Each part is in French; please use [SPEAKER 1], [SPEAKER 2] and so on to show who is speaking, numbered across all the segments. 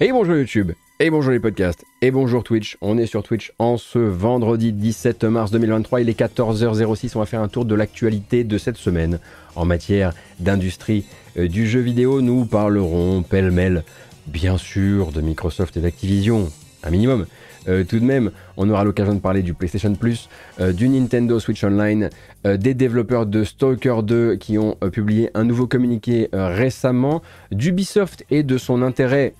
[SPEAKER 1] Et bonjour YouTube, et bonjour les podcasts, et bonjour Twitch. On est sur Twitch en ce vendredi 17 mars 2023, il est 14h06, on va faire un tour de l'actualité de cette semaine. En matière d'industrie euh, du jeu vidéo, nous parlerons pêle-mêle, bien sûr, de Microsoft et d'Activision, un minimum. Euh, tout de même, on aura l'occasion de parler du PlayStation Plus, euh, du Nintendo Switch Online, des développeurs de Stalker 2 qui ont publié un nouveau communiqué récemment, d'Ubisoft et de son intérêt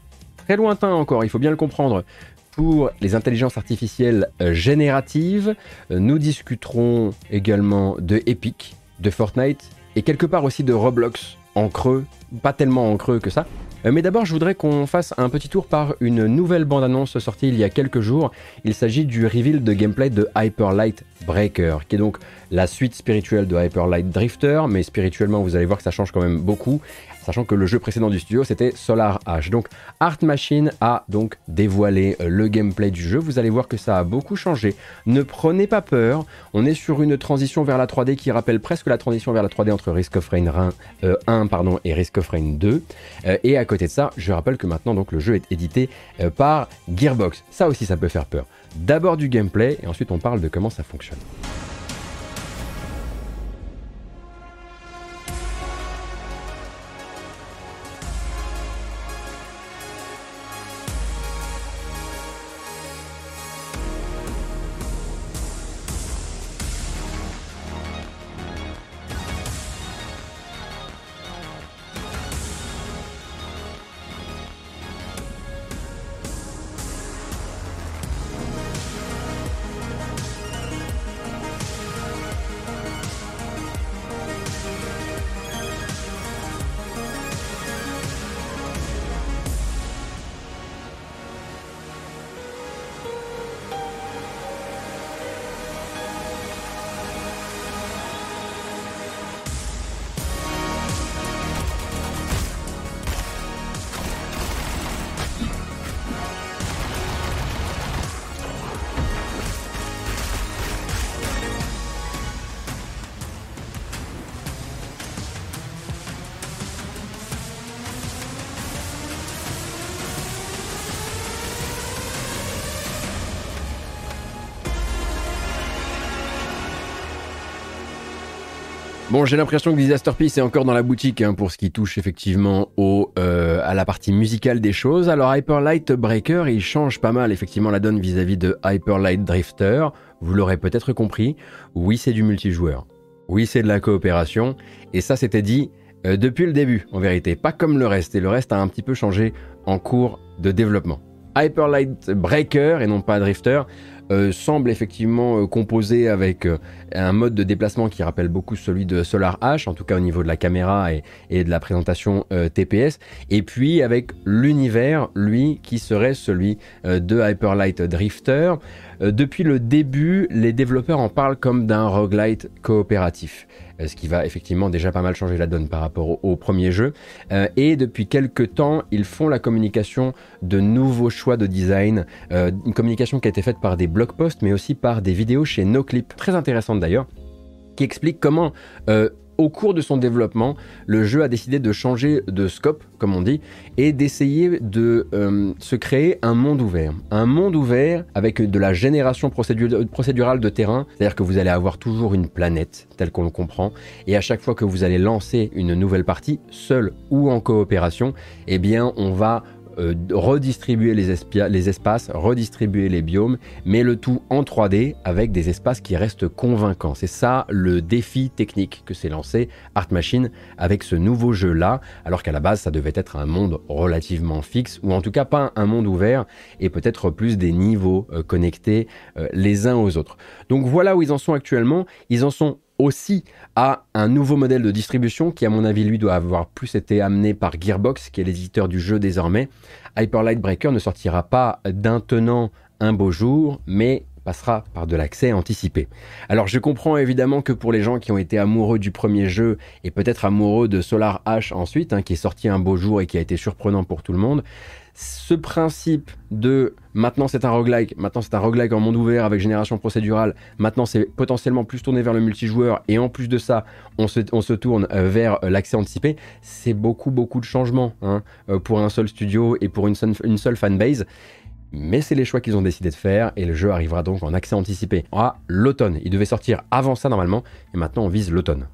[SPEAKER 1] très lointain encore, il faut bien le comprendre, pour les intelligences artificielles euh, génératives. Euh, nous discuterons également de Epic, de Fortnite et quelque part aussi de Roblox en creux, pas tellement en creux que ça. Euh, mais d'abord, je voudrais qu'on fasse un petit tour par une nouvelle bande-annonce sortie il y a quelques jours. Il s'agit du reveal de gameplay de Hyper Light Breaker, qui est donc la suite spirituelle de Hyper Light Drifter, mais spirituellement, vous allez voir que ça change quand même beaucoup sachant que le jeu précédent du studio c'était Solar Ash. Donc Art Machine a donc dévoilé euh, le gameplay du jeu. Vous allez voir que ça a beaucoup changé. Ne prenez pas peur. On est sur une transition vers la 3D qui rappelle presque la transition vers la 3D entre Risk of Rain 1, euh, et Risk of Rain 2. Euh, et à côté de ça, je rappelle que maintenant donc le jeu est édité par Gearbox. Ça aussi, ça peut faire peur. D'abord du gameplay et ensuite on parle de comment ça fonctionne. Bon, j'ai l'impression que Disaster Peace est encore dans la boutique hein, pour ce qui touche effectivement au, euh, à la partie musicale des choses. Alors Hyper Light Breaker, il change pas mal effectivement la donne vis-à-vis de Hyper Light Drifter. Vous l'aurez peut-être compris. Oui, c'est du multijoueur. Oui, c'est de la coopération. Et ça, c'était dit euh, depuis le début, en vérité. Pas comme le reste. Et le reste a un petit peu changé en cours de développement. Hyper Light Breaker et non pas Drifter euh, semble effectivement euh, composé avec euh, un mode de déplacement qui rappelle beaucoup celui de Solar H, en tout cas au niveau de la caméra et, et de la présentation TPS, et puis avec l'univers, lui, qui serait celui de Hyperlight Drifter. depuis le début, les développeurs en parlent comme d'un roguelite coopératif. Euh, ce qui va effectivement déjà pas mal changer la donne par rapport au, premier jeu. Euh, et depuis quelques temps, ils font la communication de nouveaux choix de design, euh, une communication qui a été faite par des blog posts, mais aussi par des vidéos chez NoClip, très intéressantes d'ailleurs, qui expliquent comment au cours de son développement, le jeu a décidé de changer de scope, comme on dit, et d'essayer de euh, se créer un monde ouvert. Un monde ouvert avec de la génération procédurale de terrain, c'est-à-dire que vous allez avoir toujours une planète, telle qu'on le comprend, et à chaque fois que vous allez lancer une nouvelle partie, seul ou en coopération, eh bien on va euh, redistribuer les, espaces, redistribuer les biomes, mais le tout en 3D avec des espaces qui restent convaincants. C'est ça le défi technique que s'est lancé Art Machine avec ce nouveau jeu-là, alors qu'à la base ça devait être un monde relativement fixe, ou en tout cas pas un monde ouvert, et peut-être plus des niveaux euh, connectés euh, les uns aux autres. Donc voilà où ils en sont actuellement. Ils en sont aussi à un nouveau modèle de distribution qui, à mon avis, lui, doit avoir plus été amené par Gearbox, qui est l'éditeur du jeu désormais. Hyper Light Breaker ne sortira pas d'un tenant un beau jour, mais passera par de l'accès anticipé. Alors je comprends évidemment que pour les gens qui ont été amoureux du premier jeu et peut-être amoureux de Solar H ensuite, hein, qui est sorti un beau jour et qui a été surprenant pour tout le monde, ce principe de maintenant c'est un roguelike, maintenant c'est un roguelike en monde ouvert avec génération procédurale, maintenant c'est potentiellement plus tourné vers le multijoueur et en plus de ça on se, tourne euh, vers euh, l'accès anticipé, c'est beaucoup beaucoup de changements hein, euh, pour un seul studio et pour une seule fanbase. Mais c'est les choix qu'ils ont décidé de faire et le jeu arrivera donc en accès anticipé à l'automne. Il devait sortir avant ça normalement et maintenant on vise l'automne.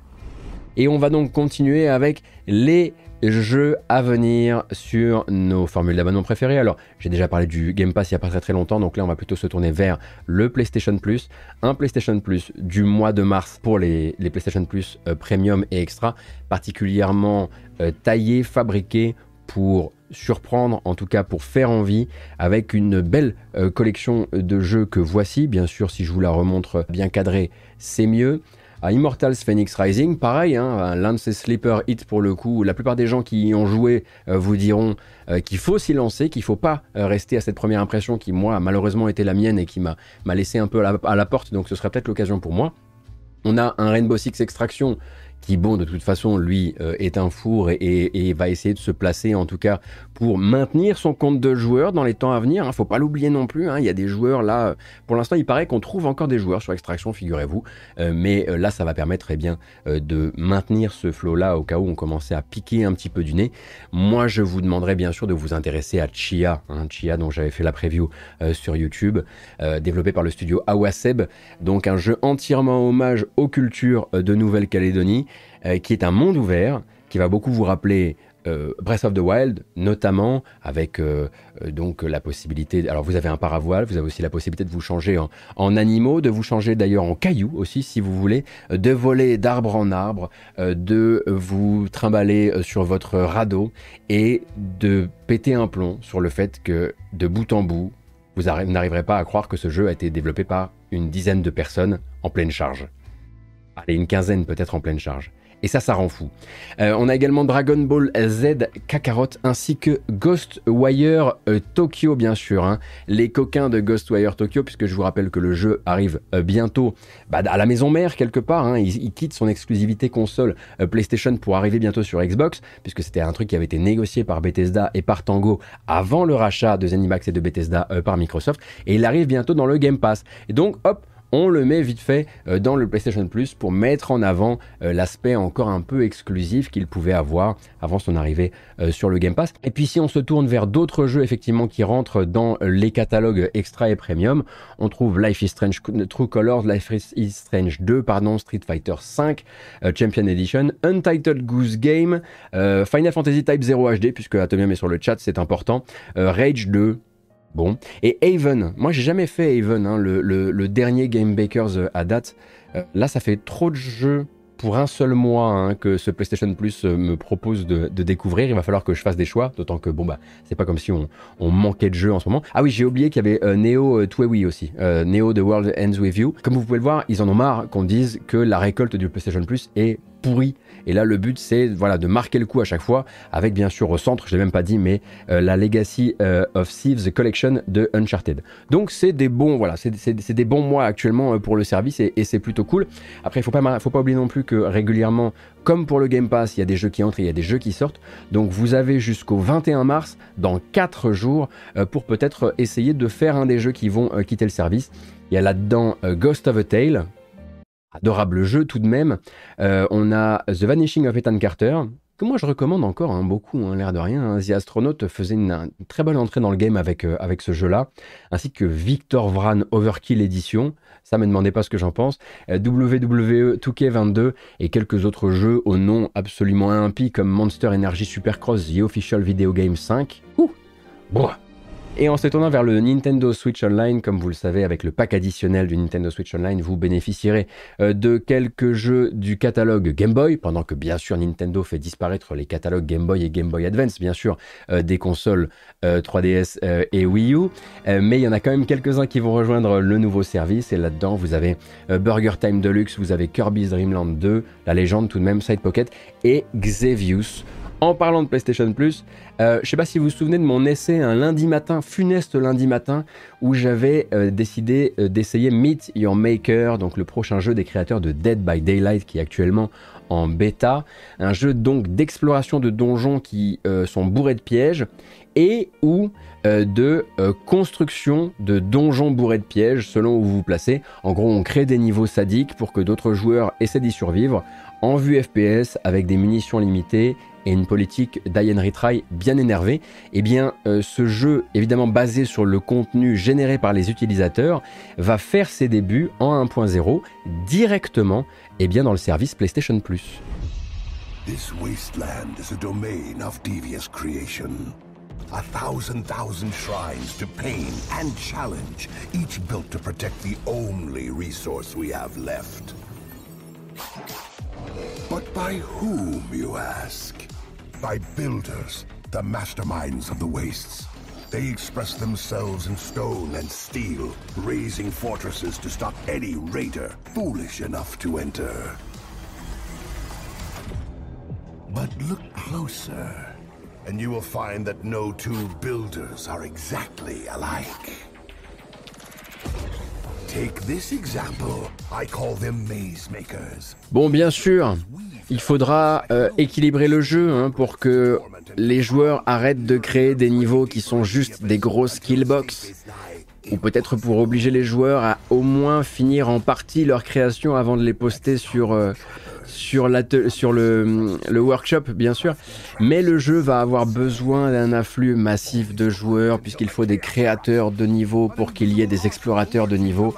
[SPEAKER 1] Et on va donc continuer avec les jeux à venir sur nos formules d'abonnement préférées. Alors, j'ai déjà parlé du Game Pass il n'y a pas très très longtemps, donc là on va plutôt se tourner vers le PlayStation Plus. Un PlayStation Plus du mois de mars pour les, PlayStation Plus euh, Premium et Extra, particulièrement euh, taillé, fabriqué pour surprendre, en tout cas pour faire envie, avec une belle euh, collection de jeux que voici. Bien sûr, si je vous la remontre bien cadrée, c'est mieux à Immortals Phoenix Rising, pareil, hein, l'un de ces sleeper hits pour le coup. La plupart des gens qui y ont joué euh, vous diront euh, qu'il faut s'y lancer, qu'il faut pas euh, rester à cette première impression qui, moi, a malheureusement été la mienne et qui m'a laissé un peu à la, à la porte, donc ce serait peut-être l'occasion pour moi. On a un Rainbow Six Extraction qui, bon, de toute façon, lui, euh, est un four et, va essayer de se placer, en tout cas, pour maintenir son compte de joueurs dans les temps à venir. hein. faut pas l'oublier non plus. Hein. Il y a des joueurs là. Euh, pour l'instant, il paraît qu'on trouve encore des joueurs sur Extraction, figurez-vous. Euh, mais là, ça va permettre eh bien, de maintenir ce flow-là au cas où on commençait à piquer un petit peu du nez. Moi, je vous demanderais bien sûr de vous intéresser à Chia, hein, Chia dont j'avais fait la preview sur YouTube, développé par le studio Awaseb. Donc, un jeu entièrement hommage aux cultures de Nouvelle-Calédonie. Euh, qui est un monde ouvert, qui va beaucoup vous rappeler euh, Breath of the Wild, notamment avec euh, donc la possibilité. Alors vous avez un paravoile, vous avez aussi la possibilité de vous changer en, animaux, de vous changer d'ailleurs en cailloux aussi si vous voulez, de voler d'arbre en arbre, de vous trimballer sur votre radeau et de péter un plomb sur le fait que de bout en bout, vous n'arriverez pas à croire que ce jeu a été développé par une dizaine de personnes en pleine charge. Allez, une quinzaine peut-être en pleine charge. Et ça, ça rend fou. Euh, on a également Dragon Ball Z Kakarot ainsi que Ghostwire euh, Tokyo, bien sûr. Hein. Les coquins de Ghostwire Tokyo, puisque je vous rappelle que le jeu arrive euh, bientôt bah, à la maison mère, quelque part. Hein. Il, quitte son exclusivité console PlayStation pour arriver bientôt sur Xbox, puisque c'était un truc qui avait été négocié par Bethesda et par Tango avant le rachat de Zenimax et de Bethesda par Microsoft. Et il arrive bientôt dans le Game Pass. Et donc, hop, on le met vite fait euh, dans le PlayStation Plus pour mettre en avant euh, l'aspect encore un peu exclusif qu'il pouvait avoir avant son arrivée euh, sur le Game Pass. Et puis si on se tourne vers d'autres jeux effectivement qui rentrent dans les catalogues extra et premium, on trouve Life is Strange True Colors, Life is Strange 2, pardon, Street Fighter 5, Champion Edition, Untitled Goose Game, Final Fantasy Type 0 HD puisque Atomium est sur le chat, c'est important, Rage 2, Bon. Et Haven, moi j'ai jamais fait Haven, hein, le, dernier Game Bakers euh, à date. Euh, là, ça fait trop de jeux pour un seul mois hein, que ce PlayStation Plus euh, me propose de, découvrir. Il va falloir que je fasse des choix, d'autant que bon bah c'est pas comme si on, manquait de jeux en ce moment. Ah oui, j'ai oublié qu'il y avait Neo Twiwi aussi, Neo The World Ends With You. Comme vous pouvez le voir, ils en ont marre qu'on dise que la récolte du PlayStation Plus est pourri. Et là, le but, c'est voilà, de marquer le coup à chaque fois, avec bien sûr au centre, je l'ai même pas dit, mais euh, la Legacy euh, of Thieves Collection de Uncharted. Donc c'est des bons, voilà, c'est des mois actuellement euh, pour le service et, c'est plutôt cool. Après, il faut pas, faut pas oublier non plus que régulièrement, comme pour le Game Pass, il y a des jeux qui entrent et il y a des jeux qui sortent. Donc vous avez jusqu'au 21 mars, dans 4 jours, pour peut-être essayer de faire un des jeux qui vont quitter le service. Il y a là-dedans Ghost of a Tale, adorable jeu tout de même. Euh, on a The Vanishing of Ethan Carter, que moi je recommande encore hein, beaucoup, hein, l'air de rien. Hein. The Astronaut faisait une, très bonne entrée dans le game avec, euh, avec ce jeu-là, ainsi que Victor Vran Overkill Edition. Ça me demandez pas ce que j'en pense. Euh, WWE 2K22 et quelques autres jeux au nom absolument impie comme Monster Energy Supercross The Official Video Game 5. Ouh, bon. Et en se tournant vers le Nintendo Switch Online, comme vous le savez, avec le pack additionnel du Nintendo Switch Online, vous bénéficierez euh, de quelques jeux du catalogue Game Boy, pendant que bien sûr Nintendo fait disparaître les catalogues Game Boy et Game Boy Advance, bien sûr, euh, des consoles 3DS euh, et Wii U. mais il y en a quand même quelques-uns qui vont rejoindre le nouveau service. Et là-dedans, vous avez Burger Time Deluxe, vous avez Kirby's Dream Land 2, la légende tout de même, Side Pocket, et Xevious En parlant de PlayStation Plus, euh, je ne sais pas si vous vous souvenez de mon essai un lundi matin, funeste lundi matin, où j'avais euh, décidé euh, d'essayer Meet Your Maker, donc le prochain jeu des créateurs de Dead by Daylight qui est actuellement en bêta. Un jeu donc d'exploration de donjons qui sont bourrés de pièges et ou de construction de donjons bourrés de pièges selon où vous vous placez. En gros, on crée des niveaux sadiques pour que d'autres joueurs essaient d'y survivre en vue FPS avec des munitions limitées et une politique d'Ian Retry bien énervée, eh bien euh, ce jeu, évidemment basé sur le contenu généré par les utilisateurs, va faire ses débuts en 1.0 directement eh bien, dans le service PlayStation Plus. This wasteland is a domain of devious creation. A thousand thousand shrines to pain and challenge, each built to protect the only resource we have left. But by whom, you ask? By builders, the masterminds of the wastes. They express themselves in stone and steel, raising fortresses to stop any raider foolish enough to enter. But look closer, and you will find that no two builders are exactly alike. Take this example. I call them maze makers. Bon, bien sûr, il faudra euh, équilibrer le jeu hein, pour que les joueurs arrêtent de créer des niveaux qui sont juste des grosses killbox. Ou peut-être pour obliger les joueurs à au moins finir en partie leur création avant de les poster sur, euh, sur, sur le, le, workshop, bien sûr. Mais le jeu va avoir besoin d'un afflux massif de joueurs puisqu'il faut des créateurs de niveau pour qu'il y ait des explorateurs de niveau.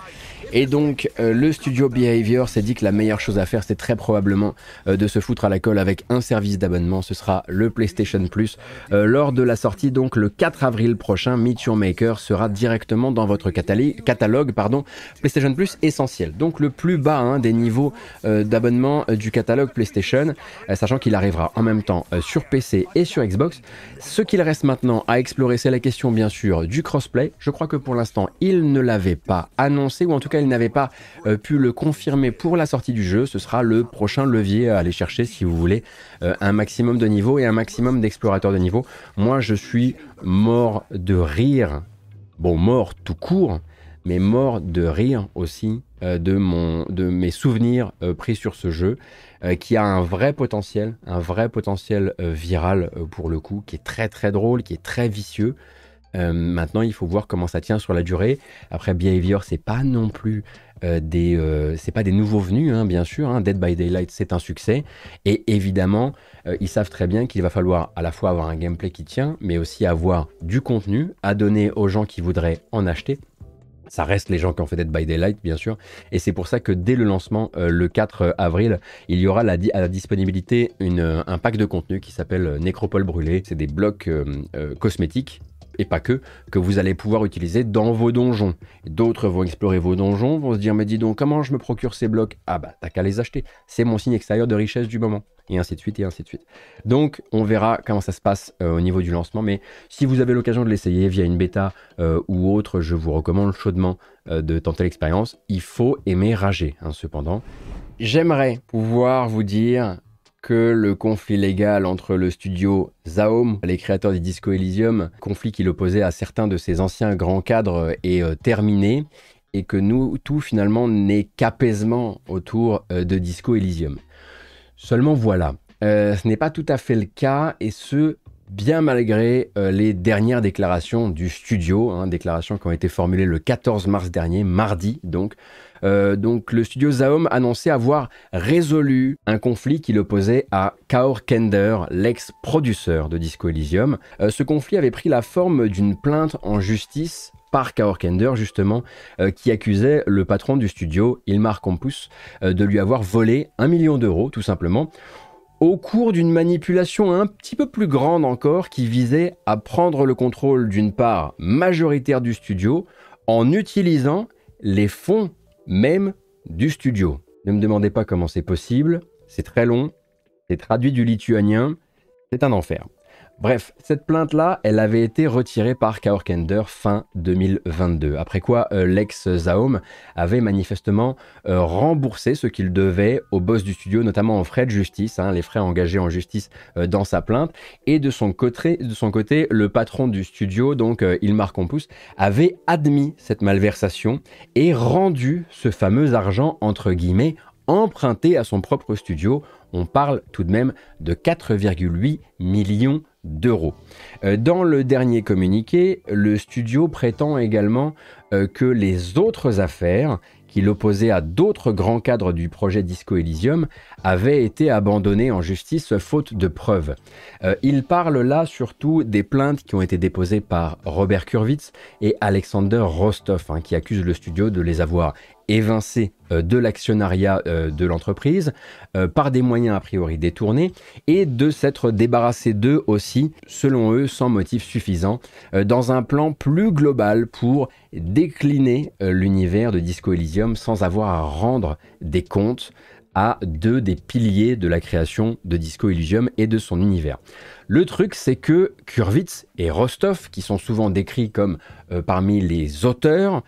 [SPEAKER 1] Et donc, euh, le studio Behavior s'est dit que la meilleure chose à faire, c'est très probablement euh, de se foutre à la colle avec un service d'abonnement. Ce sera le PlayStation Plus. Euh, lors de la sortie, donc le 4 avril prochain, Meet Your Maker sera directement dans votre catalogue pardon, PlayStation Plus essentiel. Donc le plus bas hein, des niveaux d'abonnement du catalogue PlayStation, sachant qu'il arrivera en même temps sur PC et sur Xbox. Ce qu'il reste maintenant à explorer, c'est la question bien sûr du crossplay. Je crois que pour l'instant, il ne l'avait pas annoncé, ou en tout cas, n'avait pas euh, pu le confirmer pour la sortie du jeu, ce sera le prochain levier à aller chercher si vous voulez euh, un maximum de niveau et un maximum d'explorateurs de niveau. Moi, je suis mort de rire. Bon, mort tout court, mais mort de rire aussi euh, de, mon, de mes souvenirs pris sur ce jeu, qui a un vrai potentiel, un vrai potentiel viral pour le coup, qui est très très drôle, qui est très vicieux. Euh, maintenant, il faut voir comment ça tient sur la durée. Après, Behavior, c'est pas non plus euh, des, euh, c'est pas des nouveaux venus, hein, bien sûr. Hein. Dead by Daylight, c'est un succès. Et évidemment, ils savent très bien qu'il va falloir à la fois avoir un gameplay qui tient, mais aussi avoir du contenu à donner aux gens qui voudraient en acheter. Ça reste les gens qui ont fait Dead by Daylight, bien sûr. Et c'est pour ça que dès le lancement, le 4 avril, il y aura à la disponibilité un pack de contenu qui s'appelle Nécropole brûlée. C'est des blocs cosmétiques et pas que, que vous allez pouvoir utiliser dans vos donjons. D'autres vont explorer vos donjons, vont se dire mais dis donc comment je me procure ces blocs? Ah bah t'as qu'à les acheter, c'est mon signe extérieur de richesse du moment. Et ainsi de suite, et ainsi de suite. Donc on verra comment ça se passe euh, au niveau du lancement, mais si vous avez l'occasion de l'essayer via une bêta euh, ou autre, je vous recommande chaudement euh, de tenter l'expérience. Il faut aimer rager, hein, cependant. J'aimerais pouvoir vous dire que le conflit légal entre le studio Zaom, les créateurs du Disco Elysium, conflit qui l'opposait à certains de ses anciens grands cadres, est euh, terminé et que tout finalement n'est qu'apaisement autour euh, de Disco Elysium. Seulement voilà, euh, ce n'est pas tout à fait le cas et ce, bien malgré les dernières déclarations du studio, hein, déclarations qui ont été formulées le 14 mars dernier, mardi donc, euh, donc le studio Zaom annonçait avoir résolu un conflit qui l'opposait à Kaor Kender, l'ex-produceur de Disco Elysium. Euh, ce conflit avait pris la forme d'une plainte en justice par Kaor Kender justement, euh, qui accusait le patron du studio, Ilmar Campus, de lui avoir volé un million d'euros tout simplement au cours d'une manipulation un petit peu plus grande encore qui visait à prendre le contrôle d'une part majoritaire du studio en utilisant les fonds même du studio. Ne me demandez pas comment c'est possible, c'est très long, c'est traduit du lituanien, c'est un enfer. Bref, cette plainte-là, elle avait été retirée par Kaorkender fin 2022. Après quoi, euh, l'ex Zaum avait manifestement euh, remboursé ce qu'il devait au boss du studio, notamment en frais de justice, hein, les frais engagés en justice euh, dans sa plainte. Et de son, côté, le patron du studio, donc Ilmar Compus, avait admis cette malversation et rendu ce fameux argent, entre guillemets, emprunté à son propre studio. On parle tout de même de 4,8 millions d'euros. Euh, dans le dernier communiqué, le studio prétend également euh, que les autres affaires qui l'opposaient à d'autres grands cadres du projet Disco Elysium avaient été abandonnées en justice faute de preuves. Euh, il parle là surtout des plaintes qui ont été déposées par Robert Kurwitz et Alexander Rostov, hein, qui accusent le studio de les avoir évincés euh, de l'actionnariat euh, de l'entreprise euh, par des moyens a priori détournés et de s'être débarrassé d'eux aussi, selon eux, sans motif suffisant, dans un plan plus global pour décliner l'univers de Disco Elysium sans avoir à rendre des comptes à deux des piliers de la création de Disco Elysium et de son univers. Le truc, c'est que Kurwitz et Rostov, qui sont souvent décrits comme parmi les auteurs,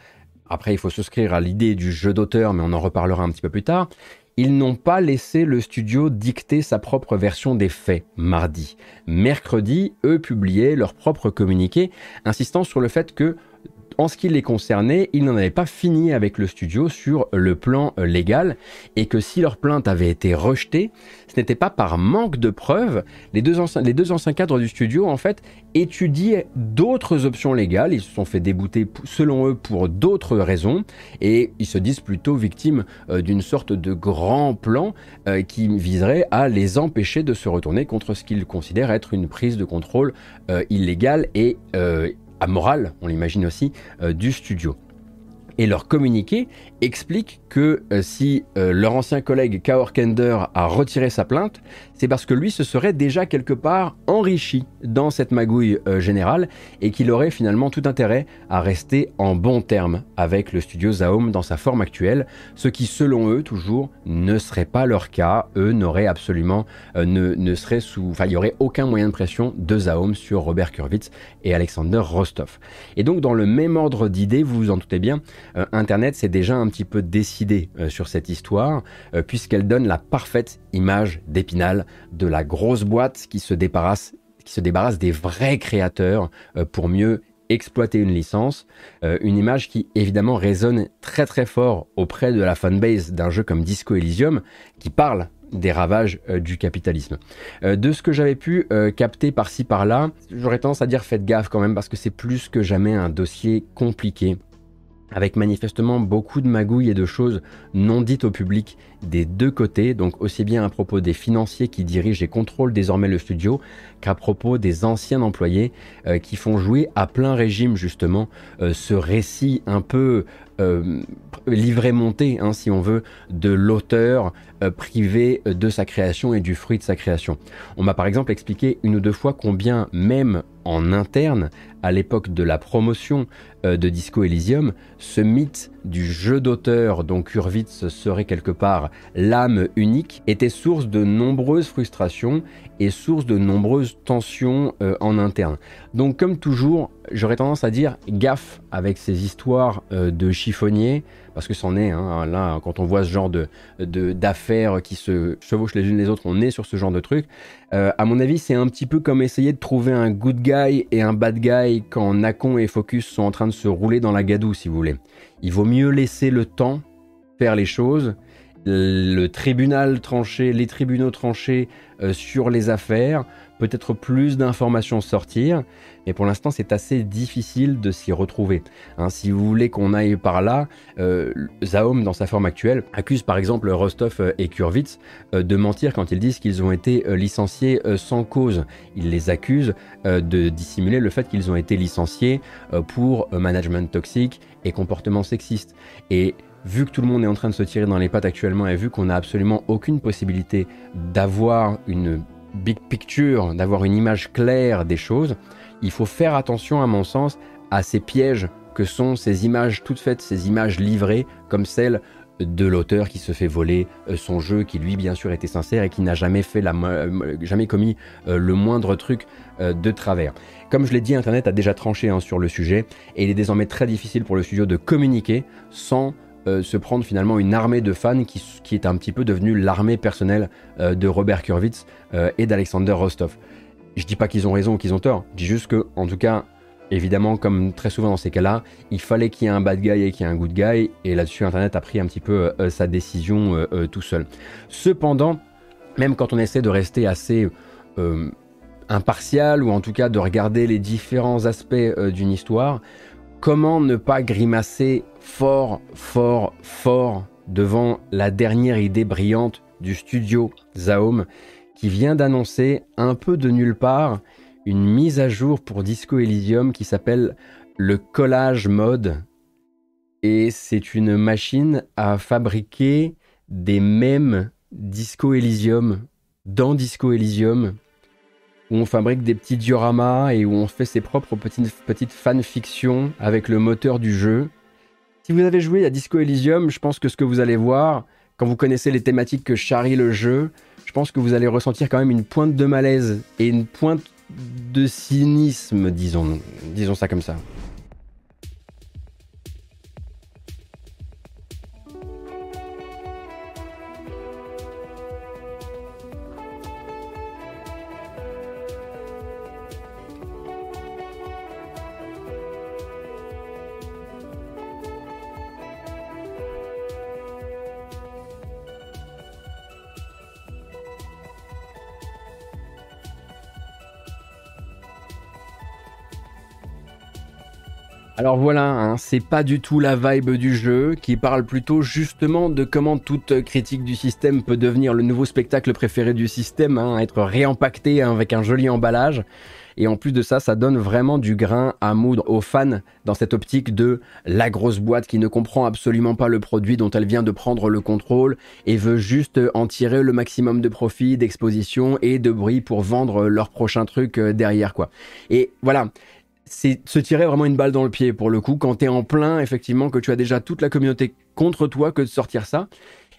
[SPEAKER 1] après, il faut souscrire à l'idée du jeu d'auteur, mais on en reparlera un petit peu plus tard. Ils n'ont pas laissé le studio dicter sa propre version des faits mardi. Mercredi, eux publiaient leur propre communiqué, insistant sur le fait que en ce qui les concernait, ils n'en avaient pas fini avec le studio sur le plan euh, légal et que si leur plainte avait été rejetée, ce n'était pas par manque de preuves. Les deux, anciens, cadres du studio, en fait, étudiaient d'autres options légales. Ils se sont fait débouter, selon eux, pour d'autres raisons et ils se disent plutôt victimes euh, d'une sorte de grand plan euh, qui viserait à les empêcher de se retourner contre ce qu'ils considèrent être une prise de contrôle illégale et morale, on l'imagine aussi, euh, du studio. Et leur communiqué explique que euh, si euh, leur ancien collègue Kaor Kender a retiré sa plainte, c'est parce que lui se serait déjà quelque part enrichi dans cette magouille euh, générale et qu'il aurait finalement tout intérêt à rester en bon terme avec le studio Zaum dans sa forme actuelle, ce qui selon eux toujours ne serait pas leur cas. Eux n'auraient absolument ne, ne seraient sous, enfin il y aurait aucun moyen de pression de Zaum sur Robert Kurwitz et Alexander Rostov. Et donc dans le même ordre d'idées, vous vous en doutez bien, Internet s'est déjà un petit peu décidé sur cette histoire puisqu'elle donne la parfaite image d'Épinal de la grosse boîte qui se débarrasse, qui se débarrasse des vrais créateurs euh, pour mieux exploiter une licence, euh, une image qui évidemment résonne très très fort auprès de la fanbase d'un jeu comme Disco Elysium qui parle des ravages euh, du capitalisme. de ce que j'avais pu capter par-ci par-là, j'aurais tendance à dire faites gaffe quand même parce que c'est plus que jamais un dossier compliqué avec manifestement beaucoup de magouilles et de choses non dites au public des deux côtés, donc aussi bien à propos des financiers qui dirigent et contrôlent désormais le studio, qu'à propos des anciens employés euh, qui font jouer à plein régime justement euh, ce récit un peu euh, livré monté, hein, si on veut, de l'auteur privé de sa création et du fruit de sa création. On m'a par exemple expliqué une ou deux fois combien même en interne, à l'époque de la promotion de Disco Elysium, ce mythe du jeu d'auteur dont Kurwitz serait quelque part l'âme unique était source de nombreuses frustrations et source de nombreuses tensions euh, en interne. Donc comme toujours, j'aurais tendance à dire gaffe avec ces histoires euh, de chiffonniers, parce que c'en est, hein, là quand on voit ce genre de, d'affaires qui se chevauchent les unes les autres, on est sur ce genre de truc. Euh, à mon avis, c'est un petit peu comme essayer de trouver un good guy et un bad guy quand Nakon et Focus sont en train de se rouler dans la gadoue, si vous voulez. Il vaut mieux laisser le temps faire les choses le tribunal tranché, les tribunaux tranchés euh, sur les affaires, peut-être plus d'informations sortir, mais pour l'instant c'est assez difficile de s'y retrouver. Hein, si vous voulez qu'on aille par là, euh, Zaom dans sa forme actuelle accuse par exemple Rostov euh, et Kurvitz de mentir quand ils disent qu'ils ont été licenciés sans cause. Ils les accusent de dissimuler le fait qu'ils ont été licenciés pour management toxique et comportement sexiste. Et vu que tout le monde est en train de se tirer dans les pattes actuellement et vu qu'on n'a absolument aucune possibilité d'avoir une big picture, d'avoir une image claire des choses, il faut faire attention à mon sens à ces pièges que sont ces images toutes faites, ces images livrées, comme celles de l'auteur qui se fait voler euh, son jeu, qui lui bien sûr était sincère et qui n'a jamais la, jamais commis le moindre truc de travers. Comme je l'ai dit, Internet a déjà tranché hein, sur le sujet et il est désormais très difficile pour le studio de communiquer sans se prendre finalement une armée de fans qui, est un petit peu devenue l'armée personnelle de Robert Kurwitz et d'Alexander Rostov. Je dis pas qu'ils ont raison ou qu'ils ont tort, je dis juste que, en tout cas, évidemment, comme très souvent dans ces cas-là, il fallait qu'il y ait un bad guy et qu'il y ait un good guy, et là-dessus, Internet a pris un petit peu euh, sa décision euh, euh, tout seul. Cependant, même quand on essaie de rester assez impartial, ou en tout cas de regarder les différents aspects d'une histoire, comment ne pas grimacer fort, fort, fort devant la dernière idée brillante du studio Zaum, qui vient d'annoncer un peu de nulle part une mise à jour pour Disco Elysium qui s'appelle le Collage Mode. Et c'est une machine à fabriquer des mêmes Disco Elysium dans Disco Elysium où on fabrique des petits dioramas et où on fait ses propres petites, fanfictions avec le moteur du jeu. Si vous avez joué à Disco Elysium, je pense que ce que vous allez voir, quand vous connaissez les thématiques que charrie le jeu, je pense que vous allez ressentir quand même une pointe de malaise et une pointe de cynisme, disons, disons ça comme ça. Alors voilà, hein, c'est pas du tout la vibe du jeu, qui parle plutôt justement de comment toute critique du système peut devenir le nouveau spectacle préféré du système, hein, être réempacté avec un joli emballage. Et en plus de ça, ça donne vraiment du grain à moudre aux fans dans cette optique de la grosse boîte qui ne comprend absolument pas le produit dont elle vient de prendre le contrôle et veut juste en tirer le maximum de profit, d'exposition et de bruit pour vendre leur prochain truc euh, derrière quoi. Et voilà, c'est se tirer vraiment une balle dans le pied pour le coup quand tu es en plein effectivement que tu as déjà toute la communauté contre toi que de sortir ça.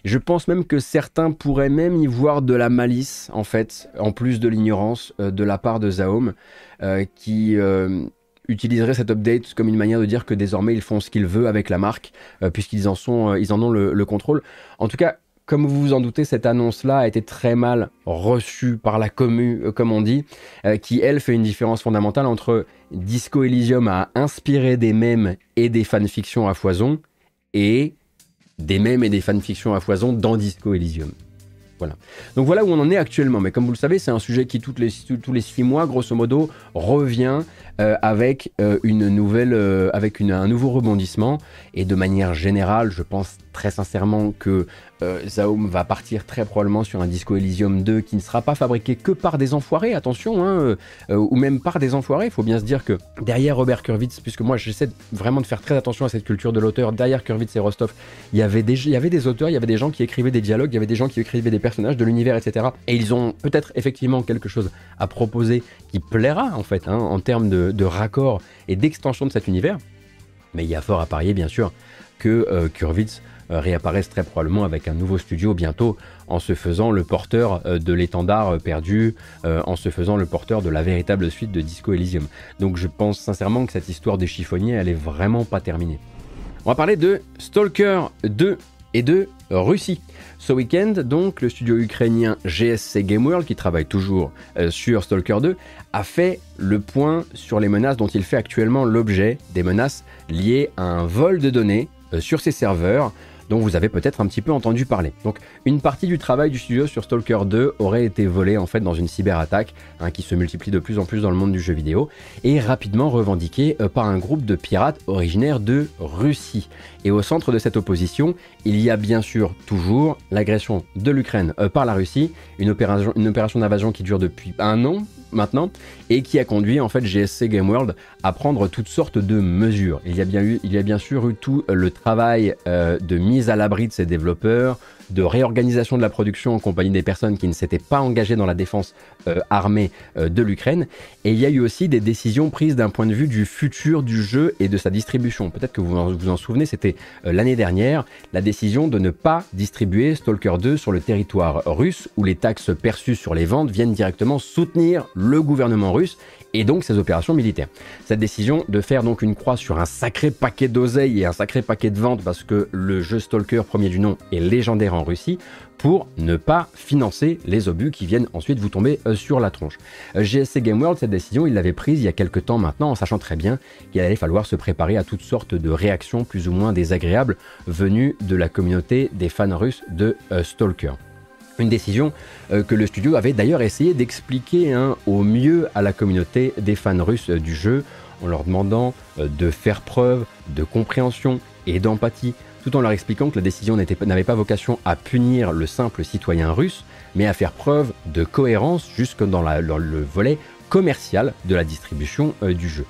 [SPEAKER 1] Je pense même que certains pourraient même y voir de la malice en fait, en plus de l'ignorance euh, de la part de Zaom, euh, qui euh, utiliserait cet update comme une manière de dire que désormais ils font ce qu'ils veulent avec la marque puisqu'ils en sont, ils en ont le contrôle. En tout cas, comme vous vous en doutez, cette annonce-là a été très mal reçue par la commu, euh, comme on dit, euh, qui, elle, fait une différence fondamentale entre Disco Elysium a inspiré des mèmes et des fanfictions à foison, et des mèmes et des fanfictions à foison dans Disco Elysium. Voilà. Donc voilà où on en est actuellement. Mais comme vous le savez, c'est un sujet qui les, tous les six mois, grosso modo, revient euh, avec une nouvelle, avec un nouveau rebondissement. Et de manière générale, je pense très sincèrement que euh, Zaum va partir très probablement sur un Disco Elysium 2 qui ne sera pas fabriqué que par des enfoirés, attention, hein, euh, euh, ou même par des enfoirés. Il faut bien se dire que derrière Robert Kurwitz, puisque moi j'essaie vraiment de faire très attention à cette culture de l'auteur, derrière Kurwitz et Rostov, il y, avait des, auteurs, il y avait des gens qui écrivaient des dialogues, il y avait des gens qui écrivaient des personnages, de l'univers, etc. Et ils ont peut-être effectivement quelque chose à proposer qui plaira en fait, hein, en termes de, de raccord et d'extension de cet univers. Mais il y a fort à parier, bien sûr, que Kurwitz réapparaissent très probablement avec un nouveau studio bientôt en se faisant le porteur euh, de l'étendard euh, perdu, en se faisant le porteur de la véritable suite de Disco Elysium. Donc je pense sincèrement que cette histoire des chiffonniers, elle est vraiment pas terminée. On va parler de Stalker 2 et de Russie. Ce week-end, donc, le studio ukrainien GSC Game World, qui travaille toujours sur Stalker 2, a fait le point sur les menaces dont il fait actuellement l'objet, des menaces liées à un vol de données sur ses serveurs dont vous avez peut-être un petit peu entendu parler. Donc une partie du travail du studio sur Stalker 2 aurait été volée en fait dans une cyberattaque hein, qui se multiplie de plus en plus dans le monde du jeu vidéo et rapidement revendiquée euh, par un groupe de pirates originaires de Russie. Et au centre de cette opposition, il y a bien sûr toujours l'agression de l'Ukraine euh, par la Russie, une opération, d'invasion qui dure depuis un an, maintenant, et qui a conduit en fait GSC Game World à prendre toutes sortes de mesures. Il y a bien, eu, il y a bien sûr eu tout le travail de mise à l'abri de ces développeurs, de réorganisation de la production en compagnie des personnes qui ne s'étaient pas engagées dans la défense euh, armée euh, de l'Ukraine. Et il y a eu aussi des décisions prises d'un point de vue du futur du jeu et de sa distribution. Peut-être que vous vous en souvenez, c'était euh, l'année dernière, la décision de ne pas distribuer Stalker 2 sur le territoire russe où les taxes perçues sur les ventes viennent directement soutenir le gouvernement russe et donc ses opérations militaires. Cette décision de faire donc une croix sur un sacré paquet d'oseilles et un sacré paquet de ventes parce que le jeu Stalker premier du nom est légendaire en Russie pour ne pas financer les obus qui viennent ensuite vous tomber euh, sur la tronche. Euh, GSC Game World, cette décision, il l'avait prise il y a quelques temps maintenant en sachant très bien qu'il allait falloir se préparer à toutes sortes de réactions plus ou moins désagréables venues de la communauté des fans russes de euh, Stalker. Une décision euh, que le studio avait d'ailleurs essayé d'expliquer hein, au mieux à la communauté des fans russes du jeu en leur demandant euh, de faire preuve de compréhension et d'empathie tout en leur expliquant que la décision n'avait pas vocation à punir le simple citoyen russe, mais à faire preuve de cohérence jusque dans le volet commercial de la distribution euh, du jeu.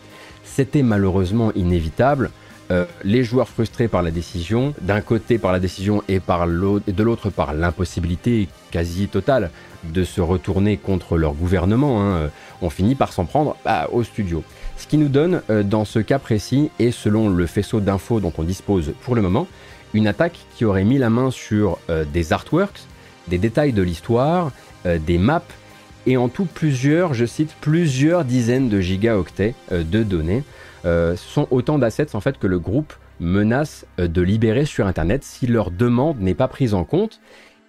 [SPEAKER 1] C'était malheureusement inévitable, euh, les joueurs frustrés par la décision, d'un côté par la décision et, par de l'autre par l'impossibilité quasi totale de se retourner contre leur gouvernement, hein, euh, ont fini par s'en prendre bah, au studio. Ce qui nous donne, euh, dans ce cas précis, et selon le faisceau d'infos dont on dispose pour le moment, une attaque qui aurait mis la main sur des artworks, des détails de l'histoire, des maps, et en tout plusieurs, je cite, plusieurs dizaines de gigaoctets de données. Euh, sont autant d'assets en fait que le groupe menace euh, de libérer sur Internet si leur demande n'est pas prise en compte.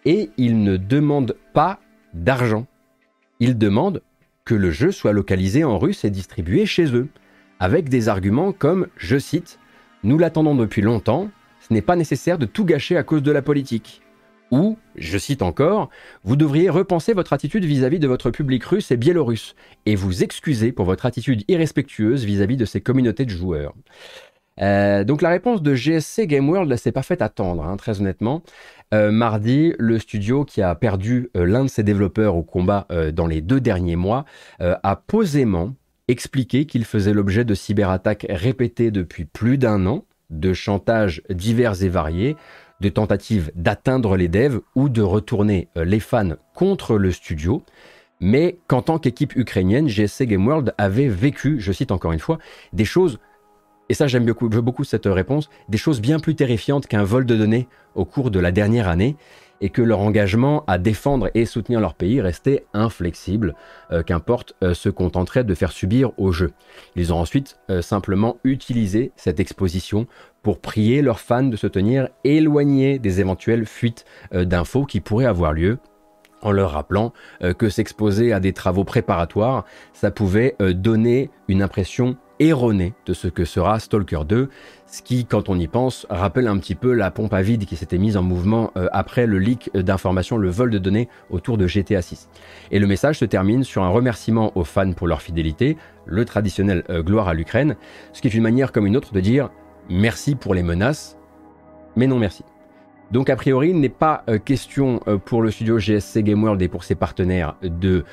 [SPEAKER 1] Et ils ne demandent pas d'argent. Ils demandent que le jeu soit localisé en russe et distribué chez eux, avec des arguments comme, je cite, Nous l'attendons depuis longtemps, ce n'est pas nécessaire de tout gâcher à cause de la politique. Ou, je cite encore, vous devriez repenser votre attitude vis-à-vis de votre public russe et biélorusse, et vous excuser pour votre attitude irrespectueuse vis-à-vis de ces communautés de joueurs. Euh, donc la réponse de GSC Game World ne s'est pas faite attendre, hein, très honnêtement. Euh, mardi, le studio qui a perdu euh, l'un de ses développeurs au combat dans les deux derniers mois a posément expliqué qu'il faisait l'objet de cyberattaques répétées depuis plus d'un an, de chantages divers et variés, de tentatives d'atteindre les devs ou de retourner euh, les fans contre le studio, mais qu'en tant qu'équipe ukrainienne, GSC Game World avait vécu, je cite encore une fois, des choses, et ça j'aime beaucoup, beaucoup cette réponse, des choses bien plus terrifiantes qu'un vol de données au cours de la dernière année, et que leur engagement à défendre et soutenir leur pays restait inflexible, euh, qu'importe euh, ce qu'on tenterait de faire subir au jeu. Ils ont ensuite euh, simplement utilisé cette exposition pour prier leurs fans de se tenir éloignés des éventuelles fuites d'infos qui pourraient avoir lieu en leur rappelant que s'exposer à des travaux préparatoires, ça pouvait donner une impression erronée de ce que sera Stalker 2, ce qui, quand on y pense, rappelle un petit peu la pompe à vide qui s'était mise en mouvement euh, après le leak d'informations, le vol de données autour de GTA 6. Et le message se termine sur un remerciement aux fans pour leur fidélité, le traditionnel euh, gloire à l'Ukraine, ce qui est une manière comme une autre de dire merci pour les menaces, mais non merci. Donc a priori, il n'est pas euh, question pour le studio GSC Game World et pour ses partenaires de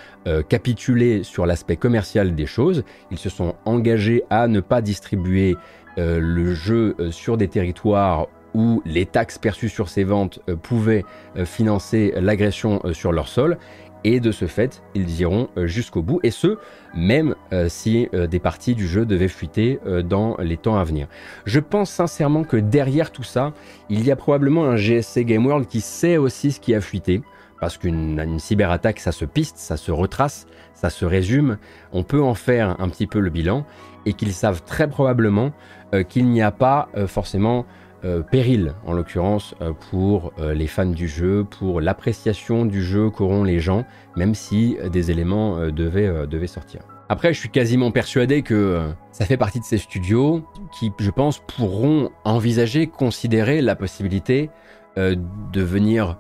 [SPEAKER 1] capituler sur l'aspect commercial des choses. Ils se sont engagés à ne pas distribuer euh, le jeu euh, sur des territoires où les taxes perçues sur ces ventes euh, pouvaient financer l'agression sur leur sol. Et de ce fait, ils iront jusqu'au bout, et ce, même si des parties du jeu devaient fuiter dans les temps à venir. Je pense sincèrement que derrière tout ça, il y a probablement un GSC Game World qui sait aussi ce qui a fuité, parce qu'une cyberattaque, ça se piste, ça se retrace, ça se résume, on peut en faire un petit peu le bilan, et qu'ils savent très probablement euh, qu'il n'y a pas euh, forcément euh, péril, en l'occurrence, pour les fans du jeu, pour l'appréciation du jeu qu'auront les gens, même si des éléments devaient, devaient sortir. Après, je suis quasiment persuadé que ça fait partie de ces studios qui, je pense, pourront envisager, considérer la possibilité de venir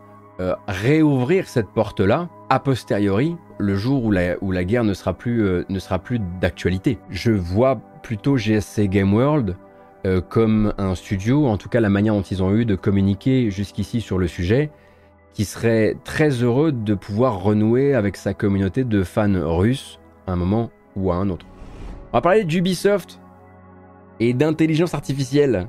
[SPEAKER 1] réouvrir cette porte-là a posteriori, le jour où la, où la guerre ne sera plus, ne sera plus d'actualité. Je vois plutôt GSC Game World euh, comme un studio, en tout cas la manière dont ils ont eu de communiquer jusqu'ici sur le sujet, qui serait très heureux de pouvoir renouer avec sa communauté de fans russes à un moment ou à un autre. On va parler d'Ubisoft et d'intelligence artificielle.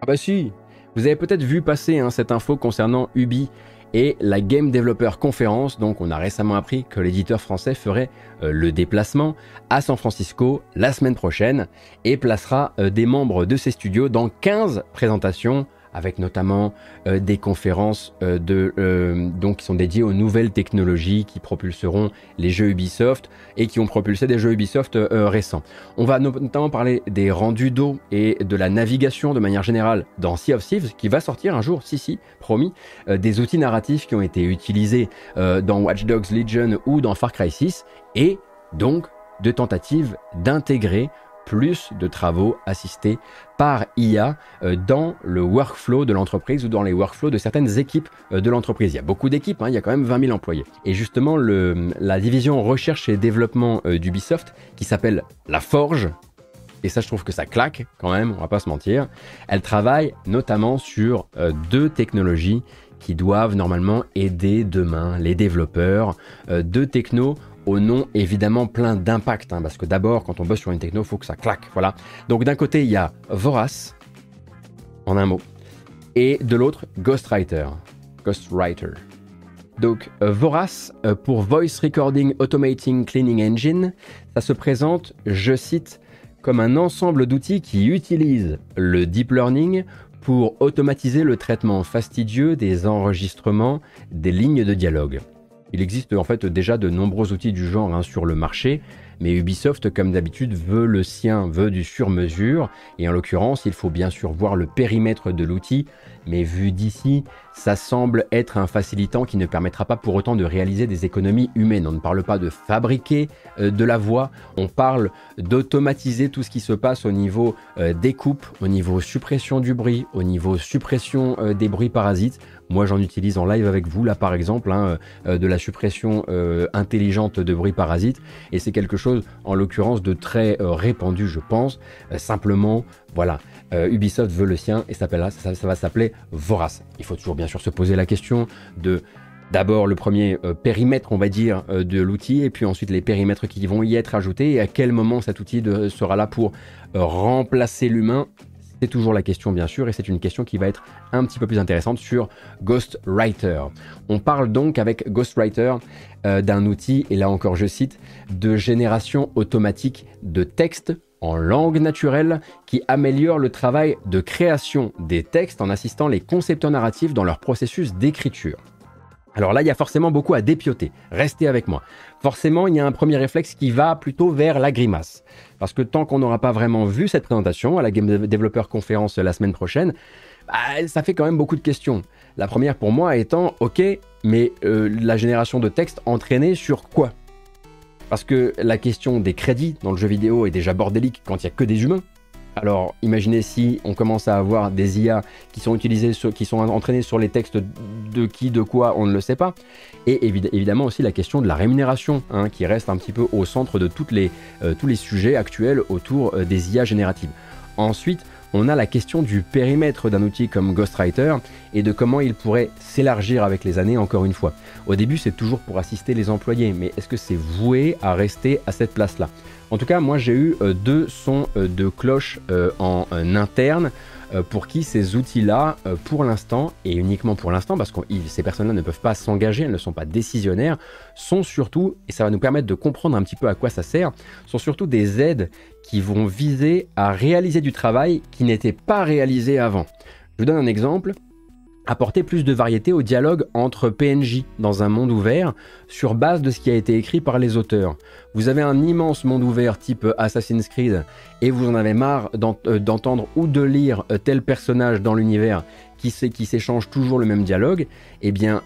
[SPEAKER 1] Ah bah si, vous avez peut-être vu passer hein, cette info concernant Ubi et la Game Developer Conference. Donc on a récemment appris que l'éditeur français ferait euh, le déplacement à San Francisco la semaine prochaine et placera euh, des membres de ses studios dans 15 présentations avec notamment euh, des conférences euh, de, euh, donc, qui sont dédiées aux nouvelles technologies qui propulseront les jeux Ubisoft et qui ont propulsé des jeux Ubisoft récents. On va notamment parler des rendus d'eau et de la navigation de manière générale dans Sea of Thieves, qui va sortir un jour, si si, promis, des outils narratifs qui ont été utilisés dans Watch Dogs Legion ou dans Far Cry 6, et donc de tentatives d'intégrer plus de travaux assistés par IA euh, dans le workflow de l'entreprise ou dans les workflows de certaines équipes euh, de l'entreprise. Il y a beaucoup d'équipes, hein, il y a quand même 20 000 employés. Et justement, la division recherche et développement euh, d'Ubisoft, qui s'appelle La Forge, et ça je trouve que ça claque quand même, on va pas se mentir, elle travaille notamment sur deux technologies qui doivent normalement aider demain les développeurs, deux technos au nom évidemment plein d'impact, hein, parce que d'abord, quand on bosse sur une techno, il faut que ça claque. Voilà. Donc d'un côté, il y a Vorace, en un mot, et de l'autre, Ghostwriter. Ghostwriter. Donc Vorace, euh, pour Voice Recording Automating Cleaning Engine, ça se présente, je cite, comme un ensemble d'outils qui utilisent le deep learning pour automatiser le traitement fastidieux des enregistrements des lignes de dialogue. Il existe en fait déjà de nombreux outils du genre hein, sur le marché, mais Ubisoft, comme d'habitude, veut le sien, veut du sur-mesure, et en l'occurrence, il faut bien sûr voir le périmètre de l'outil, mais vu d'ici, ça semble être un facilitant qui ne permettra pas pour autant de réaliser des économies humaines. On ne parle pas de fabriquer euh, de la voix, on parle d'automatiser tout ce qui se passe au niveau euh, découpe, au niveau suppression du bruit, au niveau suppression euh, des bruits parasites. Moi, j'en utilise en live avec vous, là, par exemple, hein, de la suppression intelligente de bruits parasites. Et c'est quelque chose, en l'occurrence, de très répandu, je pense. simplement, voilà, Ubisoft veut le sien et ça, ça, ça va s'appeler Vorace. Il faut toujours bien sûr se poser la question de d'abord le premier euh, périmètre, on va dire, euh, de l'outil, et puis ensuite les périmètres qui vont y être ajoutés, et à quel moment cet outil sera là pour euh, remplacer l'humain. C'est toujours la question, bien sûr, et c'est une question qui va être un petit peu plus intéressante sur Ghostwriter. On parle donc avec Ghostwriter d'un outil, et là encore je cite, de génération automatique de texte en langue naturelle qui améliore le travail de création des textes en assistant les concepteurs narratifs dans leur processus d'écriture. Alors là, il y a forcément beaucoup à dépioter. Restez avec moi. Forcément, il y a un premier réflexe qui va plutôt vers la grimace. Parce que tant qu'on n'aura pas vraiment vu cette présentation à la Game Developer Conference la semaine prochaine, bah, ça fait quand même beaucoup de questions. La première pour moi étant, ok, mais euh, la génération de texte entraînée sur quoi? Parce que la question des crédits dans le jeu vidéo est déjà bordélique quand il n'y a que des humains. Alors imaginez si on commence à avoir des IA qui sont utilisés, qui sont entraînés sur les textes de qui, de quoi, on ne le sait pas. Et évidemment aussi la question de la rémunération, hein, qui reste un petit peu au centre de toutes les, euh, tous les sujets actuels autour euh, des IA génératives. Ensuite, on a la question du périmètre d'un outil comme Ghostwriter et de comment il pourrait s'élargir avec les années encore une fois. Au début, c'est toujours pour assister les employés, mais est-ce que c'est voué à rester à cette place-là? En tout cas, moi j'ai eu euh, deux sons euh, de cloche euh, en interne pour qui ces outils-là, pour l'instant, et uniquement pour l'instant, parce que ces personnes-là ne peuvent pas s'engager, elles ne sont pas décisionnaires, sont surtout, et ça va nous permettre de comprendre un petit peu à quoi ça sert, sont surtout des aides qui vont viser à réaliser du travail qui n'était pas réalisé avant. Je vous donne un exemple. Apporter plus de variété au dialogue entre PNJ dans un monde ouvert sur base de ce qui a été écrit par les auteurs. Vous avez un immense monde ouvert type Assassin's Creed et vous en avez marre euh, d'entendre ou de lire euh, tel personnage dans l'univers qui s'échange toujours le même dialogue. Eh bien,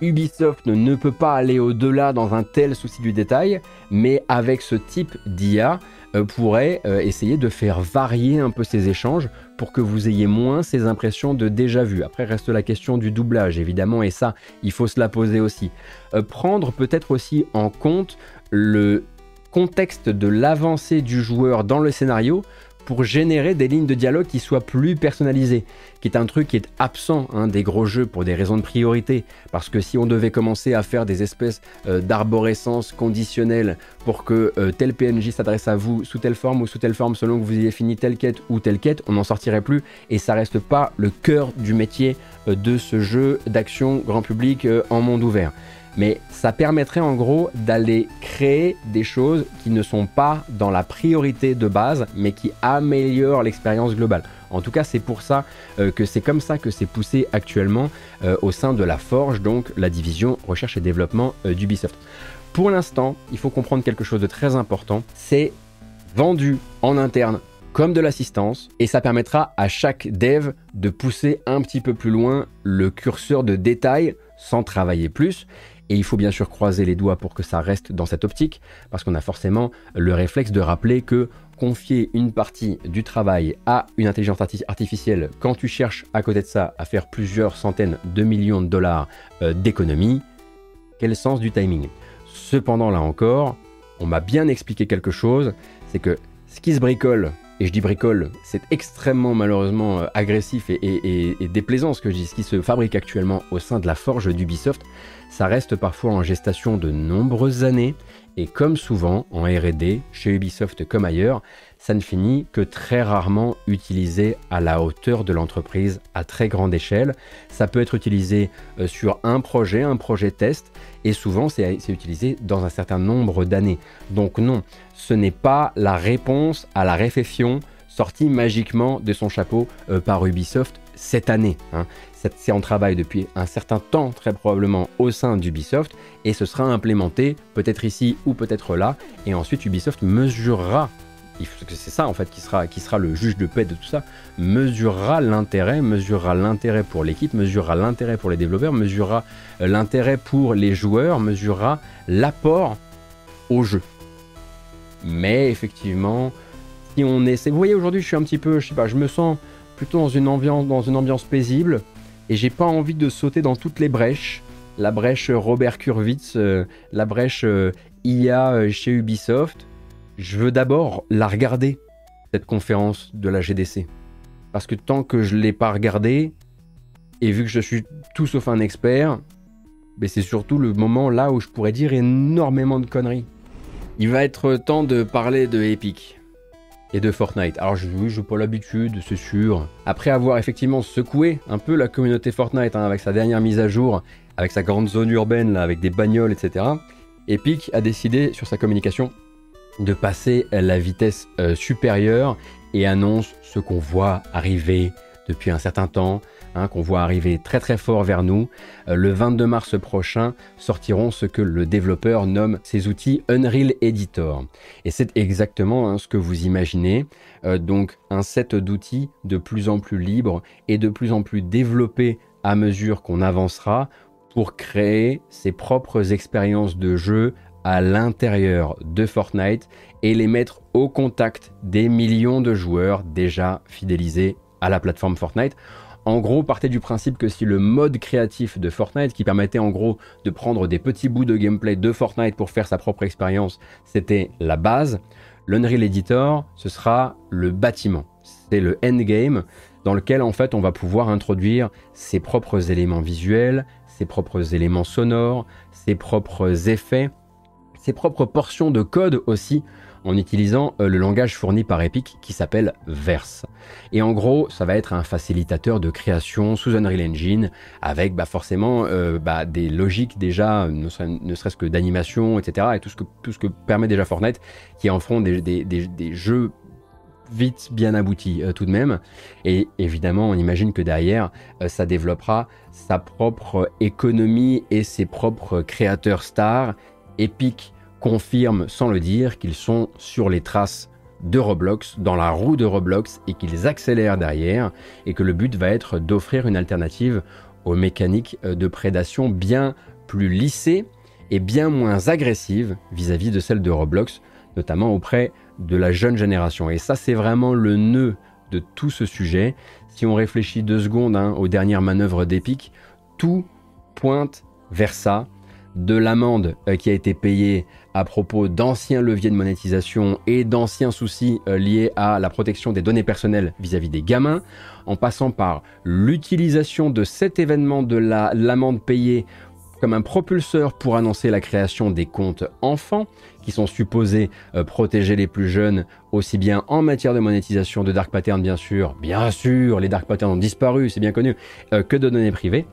[SPEAKER 1] Ubisoft ne peut pas aller au-delà dans un tel souci du détail, mais avec ce type d'IA, pourrait euh, essayer de faire varier un peu ces échanges pour que vous ayez moins ces impressions de déjà vu. Après reste la question du doublage évidemment et ça il faut se la poser aussi. Euh, prendre peut-être aussi en compte le contexte de l'avancée du joueur dans le scénario pour générer des lignes de dialogue qui soient plus personnalisées, qui est un truc qui est absent hein, des gros jeux pour des raisons de priorité. Parce que si on devait commencer à faire des espèces euh, d'arborescence conditionnelle pour que euh, tel PNJ s'adresse à vous sous telle forme ou sous telle forme selon que vous ayez fini telle quête ou telle quête, on n'en sortirait plus et ça reste pas le cœur du métier euh, de ce jeu d'action grand public en monde ouvert mais ça permettrait en gros d'aller créer des choses qui ne sont pas dans la priorité de base, mais qui améliorent l'expérience globale. En tout cas, c'est pour ça euh, que c'est comme ça que c'est poussé actuellement euh, au sein de la Forge, donc la division recherche et développement euh, d'Ubisoft. Pour l'instant, il faut comprendre quelque chose de très important, c'est vendu en interne comme de l'assistance, et ça permettra à chaque dev de pousser un petit peu plus loin le curseur de détail sans travailler plus, et il faut bien sûr croiser les doigts pour que ça reste dans cette optique, parce qu'on a forcément le réflexe de rappeler que confier une partie du travail à une intelligence artificielle quand tu cherches à côté de ça à faire plusieurs centaines de millions de dollars euh, d'économie, quel sens du timing? Cependant, là encore, on m'a bien expliqué quelque chose, c'est que ce qui se bricole, et je dis bricole, c'est extrêmement malheureusement euh, agressif et, et, déplaisant ce que je dis, ce qui se fabrique actuellement au sein de la forge d'Ubisoft, ça reste parfois en gestation de nombreuses années, et comme souvent en RD, chez Ubisoft comme ailleurs, ça ne finit que très rarement utilisé à la hauteur de l'entreprise à très grande échelle. Ça peut être utilisé euh, sur un projet, un projet test, et souvent c'est utilisé dans un certain nombre d'années. Donc non, ce n'est pas la réponse à la réflexion sortie magiquement de son chapeau euh, par Ubisoft cette année. Hein. C'est en travail depuis un certain temps, très probablement au sein d'Ubisoft, et ce sera implémenté peut-être ici ou peut-être là, et ensuite Ubisoft mesurera c'est ça en fait qui sera, qui sera le juge de paix de tout ça, mesurera l'intérêt, mesurera l'intérêt pour l'équipe, mesurera l'intérêt pour les développeurs, mesurera euh, l'intérêt pour les joueurs, mesurera l'apport au jeu. Mais effectivement, si on essaie, vous voyez aujourd'hui je suis un petit peu, je sais pas, je me sens plutôt dans une ambiance, paisible et j'ai pas envie de sauter dans toutes les brèches. La brèche Robert Kurwitz, euh, la brèche euh, IA euh, chez Ubisoft. Je veux d'abord la regarder, cette conférence de la GDC. Parce que tant que je l'ai pas regardée, et vu que je suis tout sauf un expert, ben c'est surtout le moment là où je pourrais dire énormément de conneries. Il va être temps de parler de Epic et de Fortnite. Alors je, oui, je pas l'habitude, c'est sûr. Après avoir effectivement secoué un peu la communauté Fortnite hein, avec sa dernière mise à jour, avec sa grande zone urbaine là, avec des bagnoles, etc. Epic a décidé sur sa communication de passer la vitesse euh, supérieure et annonce ce qu'on voit arriver depuis un certain temps, Hein, qu'on voit arriver très très fort vers nous. Euh, le 22 mars prochain sortiront ce que le développeur nomme ses outils Unreal Editor. Et c'est exactement hein, ce que vous imaginez. Euh, donc un set d'outils de plus en plus libre et de plus en plus développé à mesure qu'on avancera pour créer ses propres expériences de jeu à l'intérieur de Fortnite et les mettre au contact des millions de joueurs déjà fidélisés à la plateforme Fortnite. En gros, partez du principe que si le mode créatif de Fortnite, qui permettait en gros de prendre des petits bouts de gameplay de Fortnite pour faire sa propre expérience, c'était la base, l'Unreal Editor, ce sera le bâtiment. C'est le endgame dans lequel en fait on va pouvoir introduire ses propres éléments visuels, ses propres éléments sonores, ses propres effets, ses propres portions de code aussi en utilisant euh, le langage fourni par Epic qui s'appelle Verse. Et en gros, ça va être un facilitateur de création sous Unreal Engine avec bah, forcément euh, bah, des logiques déjà, ne, serait-ce que d'animation, etc. et tout ce, que, tout ce que permet déjà Fortnite qui en feront des, des, jeux vite bien aboutis euh, tout de même. Et évidemment, on imagine que derrière, ça développera sa propre économie et ses propres créateurs stars. Epic confirment sans le dire qu'ils sont sur les traces de Roblox, dans la roue de Roblox, et qu'ils accélèrent derrière, et que le but va être d'offrir une alternative aux mécaniques euh, de prédation bien plus lissées et bien moins agressives vis-à-vis de celles de Roblox, notamment auprès de la jeune génération. Et ça, c'est vraiment le nœud de tout ce sujet. Si on réfléchit deux secondes hein, aux dernières manœuvres d'Epic, tout pointe vers ça de l'amende euh, qui a été payée à propos d'anciens leviers de monétisation et d'anciens soucis euh, liés à la protection des données personnelles vis-à-vis des gamins, en passant par l'utilisation de cet événement de l'amende payée comme un propulseur pour annoncer la création des comptes enfants, qui sont supposés euh, protéger les plus jeunes, aussi bien en matière de monétisation de dark patterns bien sûr, bien sûr, les dark patterns ont disparu, c'est bien connu, que de données privées.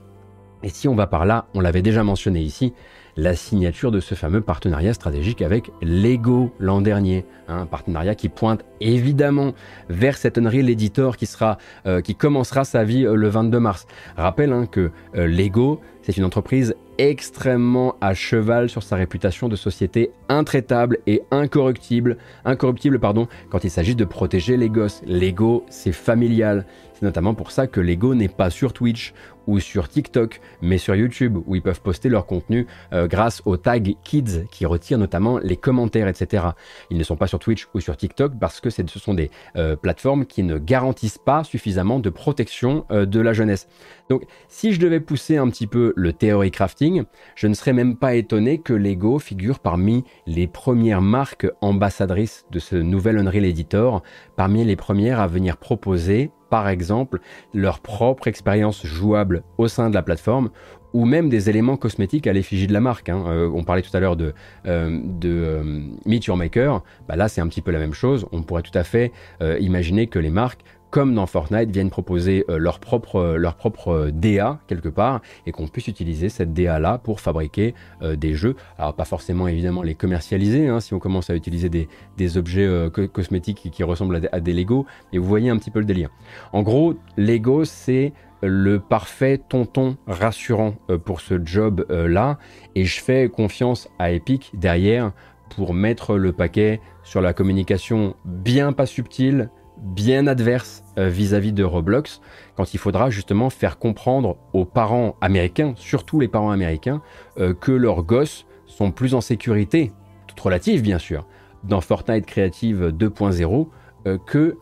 [SPEAKER 1] Et si on va par là, on l'avait déjà mentionné ici, la signature de ce fameux partenariat stratégique avec Lego l'an dernier. Un partenariat qui pointe évidemment vers cet Unreal Editor qui, sera, euh, qui commencera sa vie euh, le 22 mars. Rappelle hein, que euh, Lego, c'est une entreprise extrêmement à cheval sur sa réputation de société intraitable et incorruptible, incorruptible pardon, quand il s'agit de protéger les gosses. Lego, c'est familial. C'est notamment pour ça que Lego n'est pas sur Twitch ou sur TikTok, mais sur YouTube, où ils peuvent poster leur contenu euh, grâce au tag Kids, qui retire notamment les commentaires, etc. Ils ne sont pas sur Twitch ou sur TikTok parce que ce sont des euh, plateformes qui ne garantissent pas suffisamment de protection euh, de la jeunesse. Donc, si je devais pousser un petit peu le theory crafting, je ne serais même pas étonné que Lego figure parmi les premières marques ambassadrices de ce nouvel Unreal Editor, parmi les premières à venir proposer par exemple leur propre expérience jouable au sein de la plateforme ou même des éléments cosmétiques à l'effigie de la marque. Hein. Euh, on parlait tout à l'heure de, euh, euh, Maker, bah là c'est un petit peu la même chose. On pourrait tout à fait imaginer que les marques comme dans Fortnite, viennent proposer euh, leur propre, euh, leur euh, DA quelque part et qu'on puisse utiliser cette DA là pour fabriquer des jeux. Alors pas forcément évidemment les commercialiser hein, si on commence à utiliser des, des objets cosmétiques qui, ressemblent à des, Lego, mais vous voyez un petit peu le délire. En gros, Lego c'est le parfait tonton rassurant pour ce job là et je fais confiance à Epic derrière pour mettre le paquet sur la communication bien pas subtile bien adverse euh, vis-à-vis de Roblox, quand il faudra justement faire comprendre aux parents américains, surtout les parents américains, euh, que leurs gosses sont plus en sécurité, toute relative bien sûr, dans Fortnite Creative 2.0 euh, que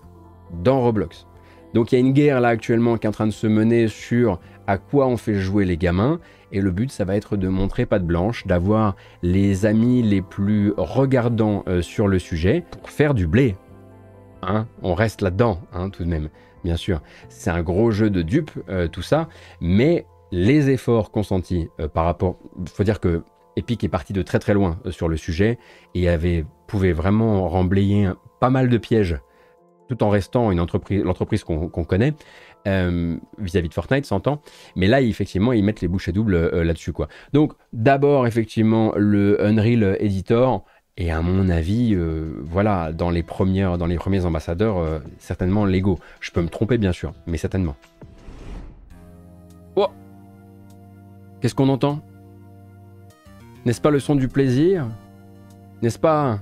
[SPEAKER 1] dans Roblox. Donc il y a une guerre là actuellement qui est en train de se mener sur à quoi on fait jouer les gamins. Et le but, ça va être de montrer pas de blanche, d'avoir les amis les plus regardants sur le sujet pour faire du blé, Hein, on reste là-dedans, hein, tout de même, bien sûr. C'est un gros jeu de dupes, euh, tout ça, mais les efforts consentis euh, par rapport. Il faut dire que Epic est parti de très très loin euh, sur le sujet et avait, pouvait vraiment remblayer pas mal de pièges tout en restant une entreprise, l'entreprise qu'on connaît vis-à-vis de Fortnite, s'entend. Mais là, effectivement, ils mettent les bouchées doubles là-dessus, quoi. Donc, d'abord, effectivement, le Unreal Editor et à mon avis, euh, voilà, dans les, premières, dans les premiers ambassadeurs, euh, certainement Lego. Je peux me tromper bien sûr, mais certainement. Oh Qu'est-ce qu'on entend? N'est-ce pas le son du plaisir? N'est-ce pas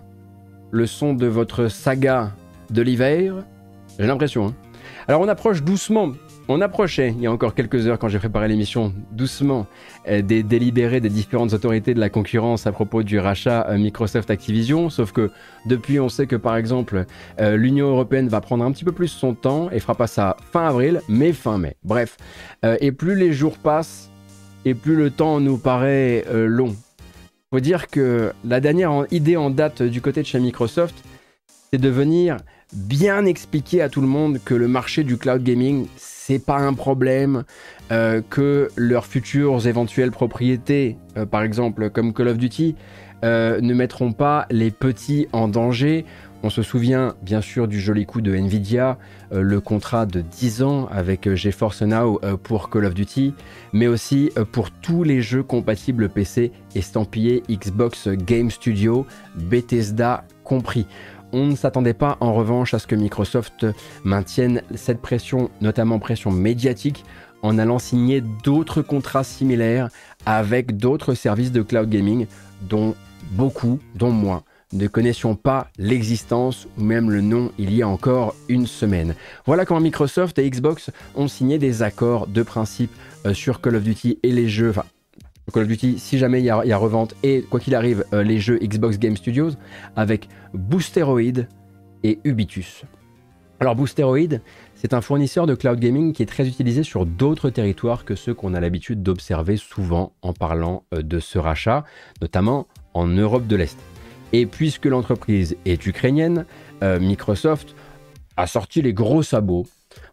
[SPEAKER 1] le son de votre saga de l'hiver? J'ai l'impression. Hein. Alors on approche doucement on approchait, il y a encore quelques heures quand j'ai préparé l'émission, doucement, euh, des délibérés des différentes autorités de la concurrence à propos du rachat euh, Microsoft Activision, sauf que depuis on sait que par exemple euh, l'Union Européenne va prendre un petit peu plus son temps et fera pas ça fin avril, mais fin mai. Bref, et plus les jours passent, et plus le temps nous paraît long. Faut dire que la dernière idée en date du côté de chez Microsoft, c'est de venir bien expliquer à tout le monde que le marché du cloud gaming, c'est pas un problème, euh, que leurs futures éventuelles propriétés, euh, par exemple comme Call of Duty, euh, ne mettront pas les petits en danger. On se souvient bien sûr du joli coup de Nvidia, le contrat de 10 ans avec GeForce Now pour Call of Duty, mais aussi pour tous les jeux compatibles PC estampillés Xbox Game Studio, Bethesda compris. On ne s'attendait pas en revanche à ce que Microsoft maintienne cette pression, notamment pression médiatique, en allant signer d'autres contrats similaires avec d'autres services de cloud gaming dont beaucoup, dont moi, ne connaissions pas l'existence ou même le nom il y a encore une semaine. Voilà quand Microsoft et Xbox ont signé des accords de principe euh, sur Call of Duty et les jeux, Call of Duty, si jamais il y, a revente, et quoi qu'il arrive, euh, les jeux Xbox Game Studios, avec Boosteroid et Ubitus. Alors Boosteroid, c'est un fournisseur de cloud gaming qui est très utilisé sur d'autres territoires que ceux qu'on a l'habitude d'observer souvent en parlant euh, de ce rachat, notamment en Europe de l'Est. Et puisque l'entreprise est ukrainienne, euh, Microsoft a sorti les gros sabots.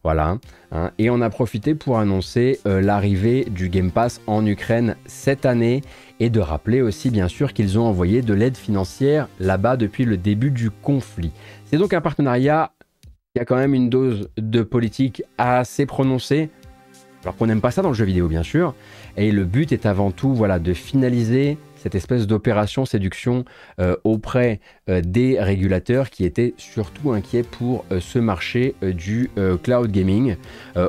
[SPEAKER 1] Voilà. Hein, et on a profité pour annoncer euh, l'arrivée du Game Pass en Ukraine cette année et de rappeler aussi bien sûr qu'ils ont envoyé de l'aide financière là-bas depuis le début du conflit. C'est donc un partenariat qui a quand même une dose de politique assez prononcée. Alors qu'on n'aime pas ça dans le jeu vidéo bien sûr. Et le but est avant tout voilà, de finaliser cette espèce d'opération séduction euh, auprès euh, des régulateurs qui étaient surtout inquiets pour euh, ce marché du cloud gaming,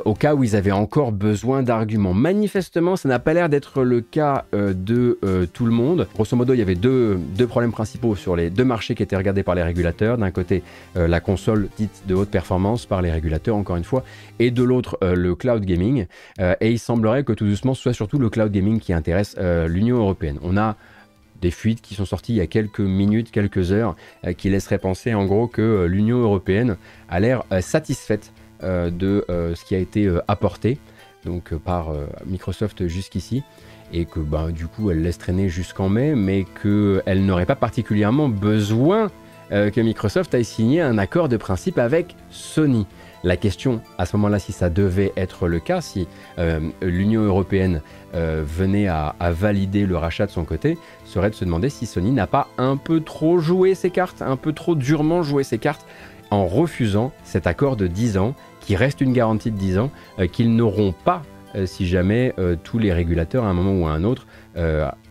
[SPEAKER 1] au cas où ils avaient encore besoin d'arguments. Manifestement, ça n'a pas l'air d'être le cas de tout le monde. Grosso modo, il y avait deux, deux, problèmes principaux sur les deux marchés qui étaient regardés par les régulateurs. D'un côté, la console dite de haute performance par les régulateurs, encore une fois, et de l'autre, le cloud gaming. et il semblerait que tout doucement, ce soit surtout le cloud gaming qui intéresse l'Union européenne. On a des fuites qui sont sorties il y a quelques minutes, quelques heures, euh, qui laisseraient penser en gros que euh, l'Union européenne a l'air euh, satisfaite de ce qui a été apporté donc par Microsoft jusqu'ici et que bah, du coup elle laisse traîner jusqu'en mai, mais qu'elle n'aurait pas particulièrement besoin que Microsoft aille signer un accord de principe avec Sony. La question à ce moment-là, si ça devait être le cas, si l'Union européenne venait à, valider le rachat de son côté, serait de se demander si Sony n'a pas un peu trop joué ses cartes, un peu trop durement joué ses cartes en refusant cet accord de 10 ans, qui reste une garantie de 10 ans, euh, qu'ils n'auront pas euh, si jamais euh, tous les régulateurs à un moment ou à un autre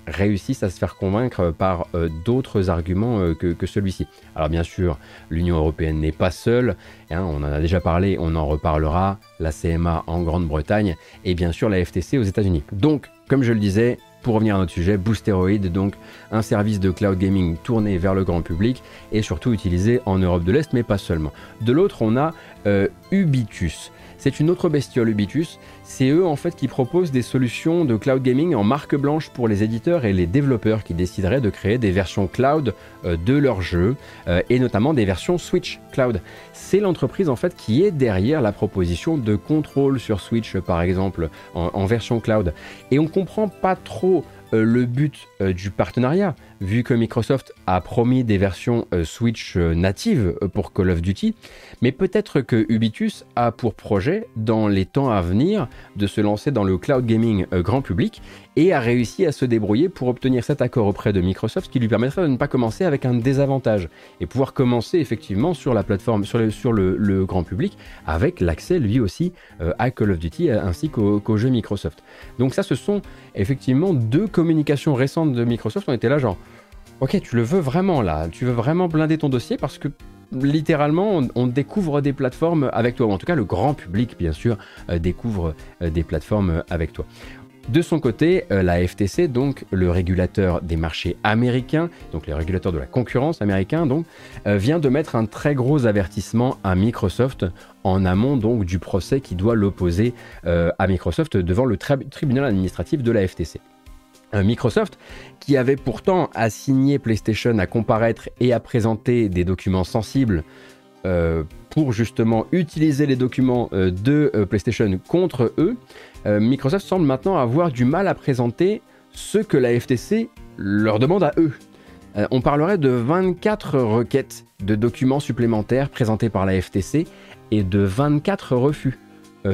[SPEAKER 1] réussissent à se faire convaincre par d'autres arguments que, celui-ci. Alors bien sûr, l'Union européenne n'est pas seule, hein, on en a déjà parlé, on en reparlera, la CMA en Grande-Bretagne et bien sûr la FTC aux États-Unis. Donc, comme je le disais, pour revenir à notre sujet, Boosteroid, donc un service de cloud gaming tourné vers le grand public et surtout utilisé en Europe de l'Est, mais pas seulement. De l'autre, on a euh, Ubitus. C'est une autre bestiole Ubitus. C'est eux en fait qui proposent des solutions de cloud gaming en marque blanche pour les éditeurs et les développeurs qui décideraient de créer des versions cloud euh, de leurs jeux euh, et notamment des versions Switch cloud. C'est l'entreprise en fait qui est derrière la proposition de contrôle sur Switch par exemple en, version cloud. Et on comprend pas trop le but euh, du partenariat, vu que Microsoft a promis des versions euh, Switch natives pour Call of Duty, mais peut-être que Ubitus a pour projet, dans les temps à venir, de se lancer dans le cloud gaming grand public et a réussi à se débrouiller pour obtenir cet accord auprès de Microsoft, ce qui lui permettrait de ne pas commencer avec un désavantage et pouvoir commencer effectivement sur la plateforme, sur le, grand public, avec l'accès lui aussi à Call of Duty ainsi qu'aux jeux Microsoft. Donc ça, ce sont effectivement deux communications récentes de Microsoft. On était là genre, ok, tu le veux vraiment là, tu veux vraiment blinder ton dossier parce que littéralement, on, découvre des plateformes avec toi, ou en tout cas le grand public, bien sûr, euh, découvre euh, des plateformes avec toi. De son côté, euh, la FTC, donc le régulateur des marchés américains, donc le régulateur de la concurrence américain, donc, vient de mettre un très gros avertissement à Microsoft en amont donc du procès qui doit l'opposer à Microsoft devant le tribunal administratif de la FTC. Microsoft, qui avait pourtant assigné PlayStation à comparaître et à présenter des documents sensibles euh, pour justement utiliser les documents euh, de euh, PlayStation contre eux, Microsoft semble maintenant avoir du mal à présenter ce que la FTC leur demande à eux. on parlerait de 24 requêtes de documents supplémentaires présentées par la FTC et de 24 refus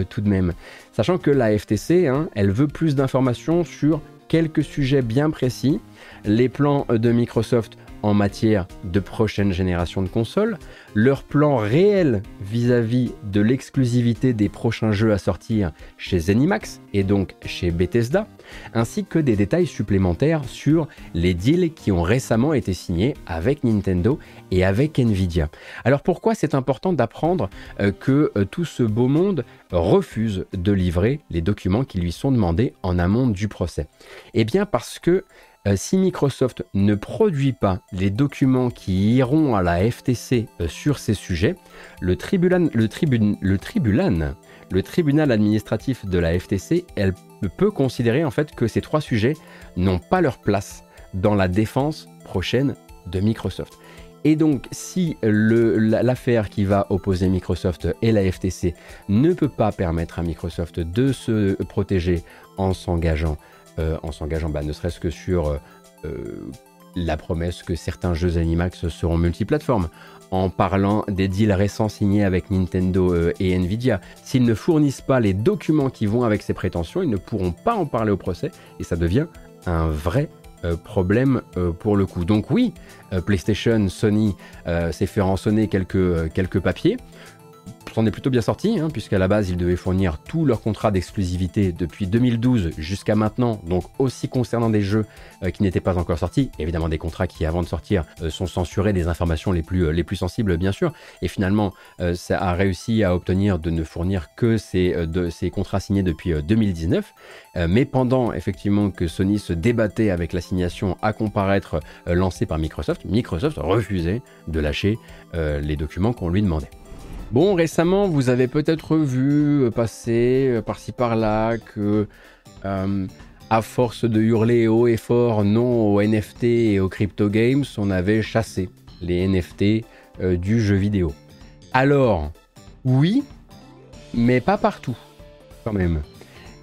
[SPEAKER 1] tout de même. Sachant que la FTC, hein, elle veut plus d'informations sur quelques sujets bien précis, les plans de Microsoft en matière de prochaine génération de consoles, leur plan réel vis-à-vis de l'exclusivité des prochains jeux à sortir chez Zenimax et donc chez Bethesda, ainsi que des détails supplémentaires sur les deals qui ont récemment été signés avec Nintendo et avec Nvidia. Alors pourquoi c'est important d'apprendre euh, que euh, tout ce beau monde refuse de livrer les documents qui lui sont demandés en amont du procès? Eh bien parce que euh, si Microsoft ne produit pas les documents qui iront à la FTC euh, sur ces sujets, le, tribunal, administratif de la FTC, peut considérer en fait que ces trois sujets n'ont pas leur place dans la défense prochaine de Microsoft. Et donc, si l'affaire qui va opposer Microsoft et la FTC ne peut pas permettre à Microsoft de se protéger en s'engageant, euh, en s'engageant, bah, ne serait-ce que sur euh, la promesse que certains jeux Animax seront multiplateformes, en parlant des deals récents signés avec Nintendo euh, et Nvidia. S'ils ne fournissent pas les documents qui vont avec ces prétentions, ils ne pourront pas en parler au procès et ça devient un vrai euh, problème euh, pour le coup. Donc oui, euh, PlayStation, Sony s'est fait rançonner quelques, quelques papiers s'en est plutôt bien sorti, hein, puisqu'à la base, ils devaient fournir tous leurs contrats d'exclusivité depuis 2012 jusqu'à maintenant, donc aussi concernant des jeux euh, qui n'étaient pas encore sortis, évidemment des contrats qui, avant de sortir, euh, sont censurés, des informations les plus, euh, les plus sensibles, bien sûr, et finalement, ça a réussi à obtenir de ne fournir que ces, ces contrats signés depuis 2019, mais pendant effectivement que Sony se débattait avec l'assignation à comparaître lancée par Microsoft, Microsoft refusait de lâcher les documents qu'on lui demandait. Bon, récemment, vous avez peut-être vu euh, passer euh, par-ci par-là que, euh, à force de hurler haut et fort non aux NFT et aux crypto games, on avait chassé les NFT du jeu vidéo. Alors, oui, mais pas partout, quand même.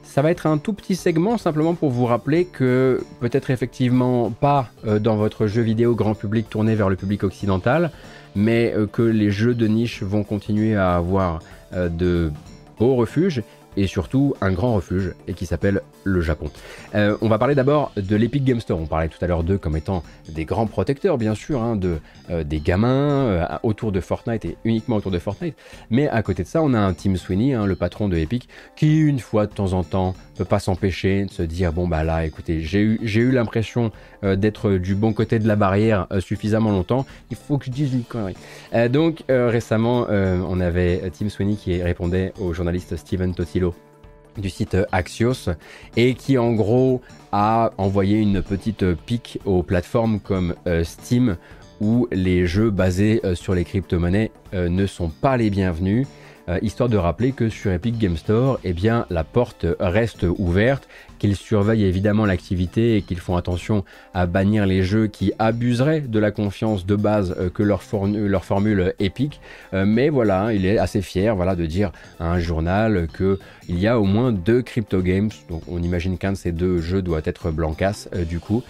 [SPEAKER 1] Ça va être un tout petit segment simplement pour vous rappeler que peut-être effectivement pas dans votre jeu vidéo grand public tourné vers le public occidental, mais euh, que les jeux de niche vont continuer à avoir euh, de beaux refuges et surtout un grand refuge et qui s'appelle le Japon. Euh, on va parler d'abord de l'Epic Game Store. On parlait tout à l'heure d'eux comme étant des grands protecteurs, bien sûr, hein, de, euh, des gamins euh, autour de Fortnite et uniquement autour de Fortnite. Mais à côté de ça, on a un Tim Sweeney, hein, le patron de Epic, qui une fois de temps en temps peut pas s'empêcher de se dire bon bah là, écoutez, j'ai eu, j'ai eu l'impression d'être du bon côté de la barrière suffisamment longtemps. Il faut que je dise une connerie. donc récemment, on avait Tim Sweeney qui répondait au journaliste Steven Totilo du site Axios et qui en gros a envoyé une petite pique aux plateformes comme euh, Steam où les jeux basés euh, sur les crypto-monnaies euh, ne sont pas les bienvenus. histoire de rappeler que sur Epic Game Store, eh la porte reste ouverte qu'ils surveillent évidemment l'activité et qu'ils font attention à bannir les jeux qui abuseraient de la confiance de base euh, que leur, leur formule épique. Euh, mais voilà, il est assez fier voilà, de dire à un journal qu'il y a au moins deux crypto games, donc on imagine qu'un de ces deux jeux doit être Blancas euh, du coup,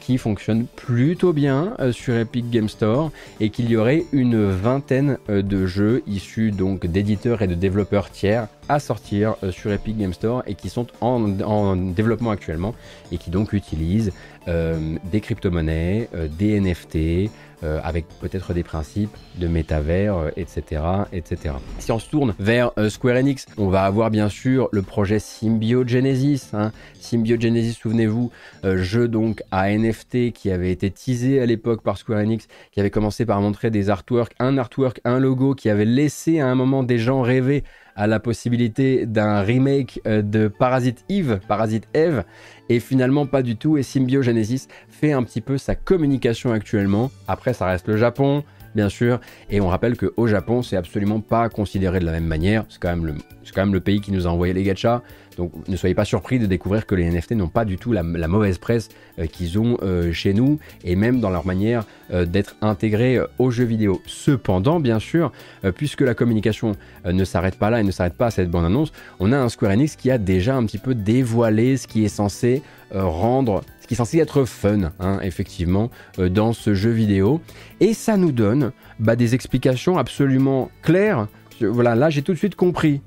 [SPEAKER 1] qui fonctionnent plutôt bien sur Epic Game Store et qu'il y aurait une vingtaine de jeux issus donc d'éditeurs et de développeurs tiers à sortir sur Epic Game Store et qui sont en, en développement actuellement et qui donc utilisent euh, des crypto-monnaies, euh, des NFT, euh, avec peut-être des principes de métavers, etc., etc. Si on se tourne vers Square Enix, on va avoir bien sûr le projet Symbiogenesis. Hein. Symbiogenesis, souvenez-vous, jeu donc à NFT qui avait été teasé à l'époque par Square Enix, qui avait commencé par montrer des artworks, un artwork, un logo, qui avait laissé à un moment des gens rêver à la possibilité d'un remake euh, de Parasite Eve, Parasite Eve, et finalement pas du tout. Et Symbiogenesis fait un petit peu sa communication actuellement. Après, ça reste le Japon, bien sûr, et on rappelle qu'au Japon, c'est absolument pas considéré de la même manière. C'est quand même le, quand même le pays qui nous a envoyé les gachas. Donc ne soyez pas surpris de découvrir que les NFT n'ont pas du tout la, mauvaise presse euh, qu'ils ont euh, chez nous et même dans leur manière euh, d'être intégrés aux jeux vidéo. Cependant, bien sûr, puisque la communication ne s'arrête pas là et ne s'arrête pas à cette bonne annonce, on a un Square Enix qui a déjà un petit peu dévoilé ce qui est censé rendre, qui est censé être fun, hein, effectivement, dans ce jeu vidéo. Et ça nous donne bah, des explications absolument claires. Voilà, là j'ai tout de suite compris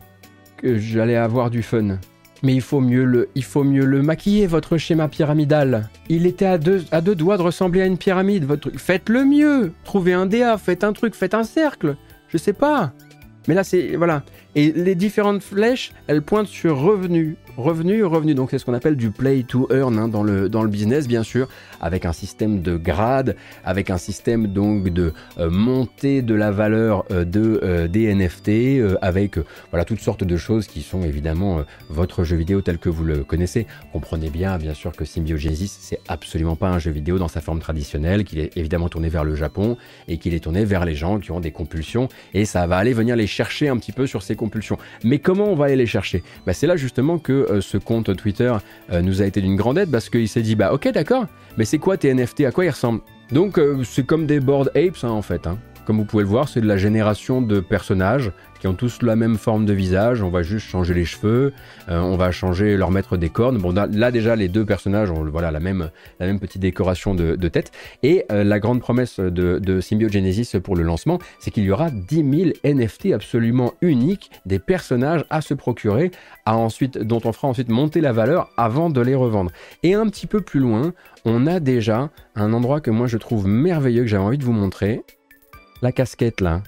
[SPEAKER 1] que j'allais avoir du fun. Mais il faut mieux le, maquiller, votre schéma pyramidal. Il était à deux, à deux doigts de ressembler à une pyramide, votre Faites-le mieux Trouvez un DA, faites un truc, faites un cercle Je sais pas mais là, c'est. Voilà. Et les différentes flèches, elles pointent sur revenu. Revenu, revenu. Donc, c'est ce qu'on appelle du play to earn hein, dans, le, dans le business, bien sûr, avec un système de grade, avec un système donc de euh, montée de la valeur euh, de, euh, des NFT, avec voilà, toutes sortes de choses qui sont évidemment votre jeu vidéo tel que vous le connaissez. Comprenez bien, bien sûr, que Symbiogenesis, c'est absolument pas un jeu vidéo dans sa forme traditionnelle, qu'il est évidemment tourné vers le Japon et qu'il est tourné vers les gens qui ont des compulsions. Et ça va aller venir les chercher un petit peu sur ces compulsions. Mais comment on va aller les chercher? Bah, C'est là justement que euh, ce compte Twitter euh, nous a été d'une grande aide parce qu'il s'est dit bah ok d'accord, mais c'est quoi tes NFT À quoi ils ressemblent? Donc c'est comme des board apes hein, en fait. Hein. Comme vous pouvez le voir, c'est de la génération de personnages qui ont tous la même forme de visage. On va juste changer les cheveux, euh, on va changer leur mettre des cornes. Bon, là déjà, les deux personnages ont voilà, la, même, petite décoration de, tête. Et euh, la grande promesse de, de Symbiogenesis pour le lancement, c'est qu'il y aura 10 000 NFT absolument uniques, des personnages à se procurer, à ensuite, dont on fera ensuite monter la valeur avant de les revendre. Et un petit peu plus loin, on a déjà un endroit que moi je trouve merveilleux, que j'avais envie de vous montrer. La casquette là,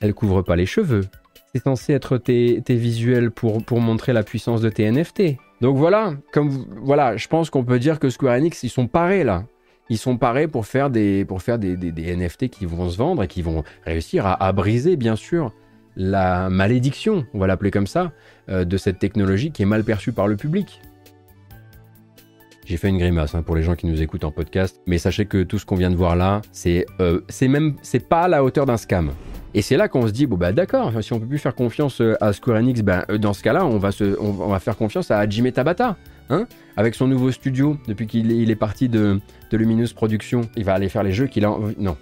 [SPEAKER 1] elle couvre pas les cheveux. C'est censé être tes, visuels pour, pour montrer la puissance de tes NFT. Donc voilà, comme voilà, je pense qu'on peut dire que Square Enix, ils sont parés là. Ils sont parés pour faire des, pour faire des, NFT qui vont se vendre et qui vont réussir à, briser, bien sûr, la malédiction, on va l'appeler comme ça, euh, de cette technologie qui est mal perçue par le public. J'ai fait une grimace hein, pour les gens qui nous écoutent en podcast, mais sachez que tout ce qu'on vient de voir là, c'est euh, même c'est pas à la hauteur d'un scam. Et c'est là qu'on se dit bon bah d'accord, si on peut plus faire confiance euh, à Square Enix, ben dans ce cas-là, on va se on, va faire confiance à Hajime Tabata, hein, avec son nouveau studio depuis qu'il est, parti de, de Luminous Productions. Il va aller faire les jeux qu'il a non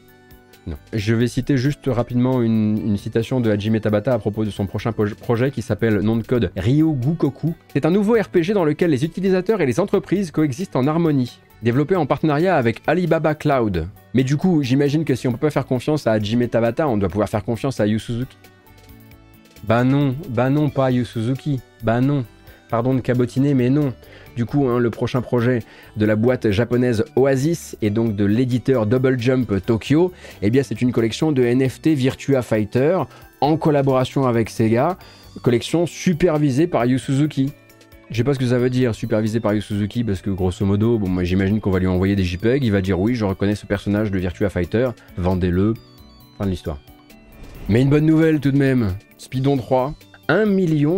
[SPEAKER 1] je vais citer juste rapidement une, citation de Hajime Tabata à propos de son prochain projet qui s'appelle nom de code Ryogukoku. C'est un nouveau RPG dans lequel les utilisateurs et les entreprises coexistent en harmonie, développé en partenariat avec Alibaba Cloud. Mais du coup, j'imagine que si on peut pas faire confiance à Hajime Tabata, on doit pouvoir faire confiance à Yu Suzuki. Bah non, bah non, pas Yu Suzuki. Bah non. Pardon de cabotiner, mais non. Du coup, hein, le prochain projet de la boîte japonaise Oasis et donc de l'éditeur Double Jump Tokyo, eh bien c'est une collection de NFT Virtua Fighter en collaboration avec Sega, collection supervisée par Yu Suzuki. Je sais pas ce que ça veut dire, supervisé par Yu Suzuki, parce que grosso modo, moi j'imagine qu'on va lui envoyer des JPEG, il va dire oui, je reconnais ce personnage de Virtua Fighter, vendez-le, fin de l'histoire. Mais une bonne nouvelle tout de même, Speedon 3, 1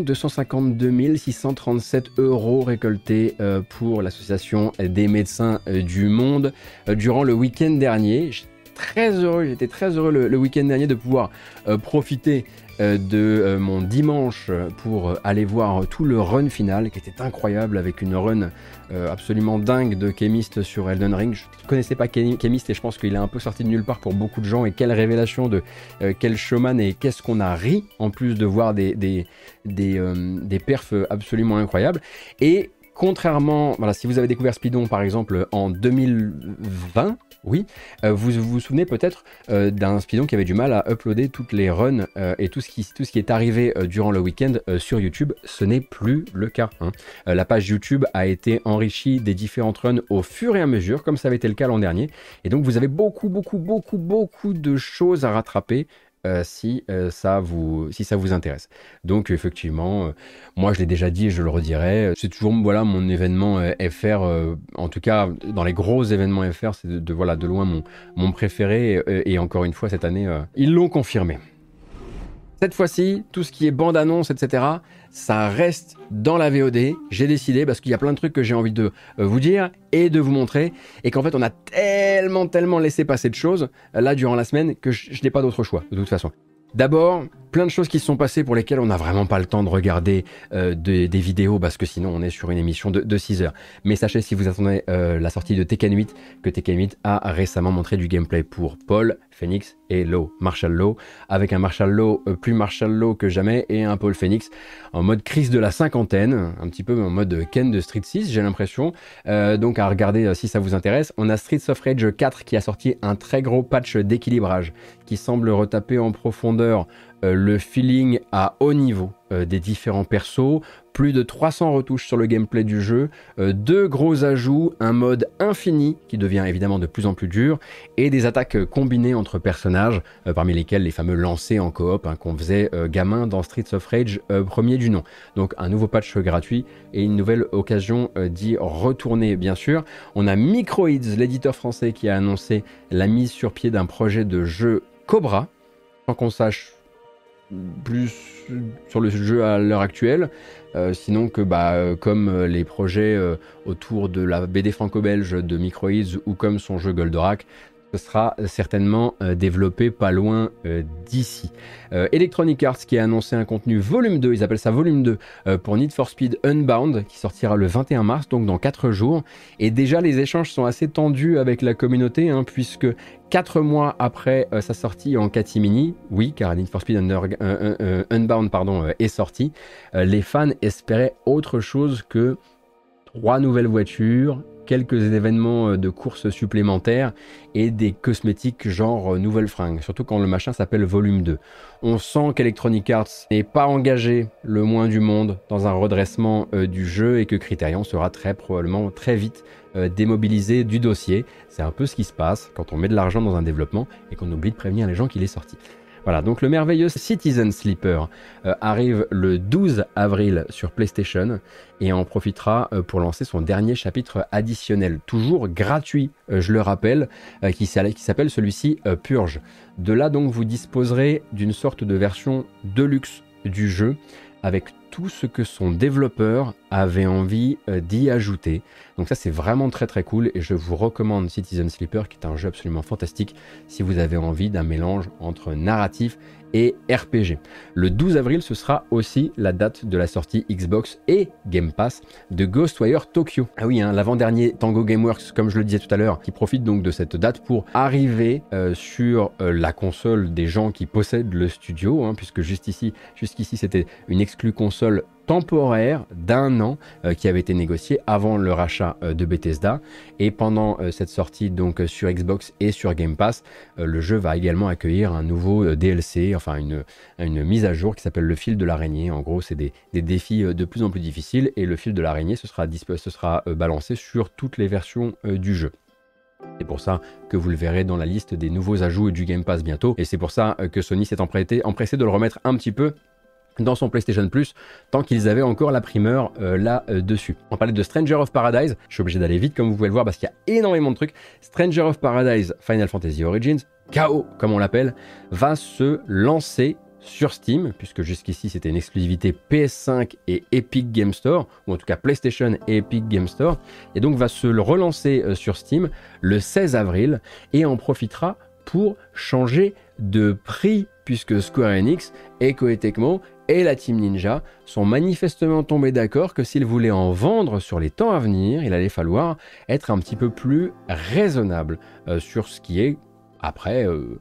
[SPEAKER 1] 252 637 euros récoltés euh, pour l'association des médecins euh, du monde euh, durant le week-end dernier. Très heureux, j'étais très heureux le, week-end dernier de pouvoir profiter de euh, mon dimanche pour aller voir tout le run final qui était incroyable avec une run euh, absolument dingue de Chemist sur Elden Ring. Je ne connaissais pas Chemist et je pense qu'il est un peu sorti de nulle part pour beaucoup de gens et quelle révélation de quel showman et qu'est-ce qu'on a ri en plus de voir des, des, des, des perfs absolument incroyables. Et contrairement, voilà, si vous avez découvert Speedon par exemple en 2020, oui, euh, vous, vous souvenez peut-être euh, d'un Speedon qui avait du mal à uploader toutes les runs euh, et tout ce, qui, tout ce qui est arrivé durant le week-end sur YouTube. Ce n'est plus le cas. Hein. la page YouTube a été enrichie des différentes runs au fur et à mesure, comme ça avait été le cas l'an dernier. Et donc vous avez beaucoup, beaucoup, beaucoup, beaucoup de choses à rattraper euh, si, euh, ça vous, si ça vous intéresse. Donc effectivement, euh, moi je l'ai déjà dit et je le redirai, c'est toujours voilà, mon événement FR, en tout cas dans les gros événements FR, c'est de, voilà, de loin mon, mon préféré et, encore une fois cette année, ils l'ont confirmé. Cette fois-ci, tout ce qui est bande-annonce, etc., ça reste dans la VOD. J'ai décidé parce qu'il y a plein de trucs que j'ai envie de euh, vous dire et de vous montrer. Et qu'en fait, on a tellement, tellement laissé passer de choses euh, là durant la semaine que je, n'ai pas d'autre choix, de toute façon. D'abord, plein de choses qui se sont passées pour lesquelles on n'a vraiment pas le temps de regarder euh, des vidéos parce que sinon on est sur une émission de, 6 heures. Mais sachez si vous attendez la sortie de Tekken 8 que Tekken 8 a récemment montré du gameplay pour Paul, Phoenix et Low, Marshall Low, avec un Marshall Low euh, plus Marshall Low que jamais et un Paul Phoenix en mode crise de la cinquantaine, un petit peu en mode Ken de Street 6 j'ai l'impression. donc à regarder si ça vous intéresse. On a Streets of Rage 4 qui a sorti un très gros patch d'équilibrage qui semble retaper en profondeur euh, le feeling à haut niveau euh, des différents persos, plus de 300 retouches sur le gameplay du jeu, euh, deux gros ajouts, un mode infini qui devient évidemment de plus en plus dur, et des attaques combinées entre personnages, parmi lesquels les fameux lancers en coop hein, qu'on faisait gamin dans Streets of Rage premier du nom. Donc un nouveau patch gratuit et une nouvelle occasion d'y retourner bien sûr. On a Microids, l'éditeur français qui a annoncé la mise sur pied d'un projet de jeu Cobra, sans qu'on sache plus sur le jeu à l'heure actuelle. Euh, sinon que bah, euh, comme euh, les projets autour de la BD franco-belge de Microids ou comme son jeu Goldorak, ce sera certainement euh, développé pas loin euh, d'ici. Euh, Electronic Arts qui a annoncé un contenu volume 2, ils appellent ça volume 2, pour Need for Speed Unbound, qui sortira le 21 mars, donc dans 4 jours. Et déjà, les échanges sont assez tendus avec la communauté, hein, puisque 4 mois après sa sortie en catimini, oui, car Need for Speed Unbound pardon, est sorti, les fans espéraient autre chose que trois nouvelles voitures, quelques événements euh, de courses supplémentaires et des cosmétiques genre euh, nouvelles fringues, surtout quand le machin s'appelle volume 2. On sent qu'Electronic Arts n'est pas engagé le moins du monde dans un redressement euh, du jeu et que Criterion sera très probablement très vite démobilisé du dossier. C'est un peu ce qui se passe quand on met de l'argent dans un développement et qu'on oublie de prévenir les gens qu'il est sorti. Voilà, donc le merveilleux Citizen Sleeper euh, arrive le 12 avril sur PlayStation et en profitera euh, pour lancer son dernier chapitre additionnel, toujours gratuit, euh, je le rappelle, qui s'appelle celui-ci Purge. De là donc vous disposerez d'une sorte de version deluxe du jeu avec tout ce que son développeur avait envie euh, d'y ajouter. Donc ça c'est vraiment très très cool et je vous recommande Citizen Sleeper qui est un jeu absolument fantastique si vous avez envie d'un mélange entre narratif et RPG. Le 12 avril, ce sera aussi la date de la sortie Xbox et Game Pass de Ghostwire Tokyo. Ah oui, hein, l'avant-dernier Tango Gameworks, comme je le disais tout à l'heure, qui profite donc de cette date pour arriver euh, sur euh, la console des gens qui possèdent le studio, hein, puisque juste ici, jusqu'ici c'était une exclue console temporaire d'un an euh, qui avait été négocié avant le rachat euh, de Bethesda. Et pendant euh, cette sortie donc sur Xbox et sur Game Pass, le jeu va également accueillir un nouveau DLC, enfin une, une mise à jour qui s'appelle le fil de l'araignée. En gros, c'est des, des, défis de plus en plus difficiles et le fil de l'araignée, ce sera, ce sera balancé sur toutes les versions du jeu. C'est pour ça que vous le verrez dans la liste des nouveaux ajouts du Game Pass bientôt. Et c'est pour ça que Sony s'est empressé de le remettre un petit peu dans son PlayStation Plus tant qu'ils avaient encore la primeur euh, là-dessus. On parlait de Stranger of Paradise, je suis obligé d'aller vite comme vous pouvez le voir parce qu'il y a énormément de trucs. Stranger of Paradise Final Fantasy Origins, KO comme on l'appelle, va se lancer sur Steam, puisque jusqu'ici c'était une exclusivité PS5 et Epic Game Store, ou en tout cas PlayStation et Epic Game Store, et donc va se relancer euh, sur Steam le 16 avril et en profitera pour changer de prix puisque Square Enix et Tecmo et la Team Ninja sont manifestement tombés d'accord que s'ils voulaient en vendre sur les temps à venir, il allait falloir être un petit peu plus raisonnable euh, sur ce qui est, après, euh,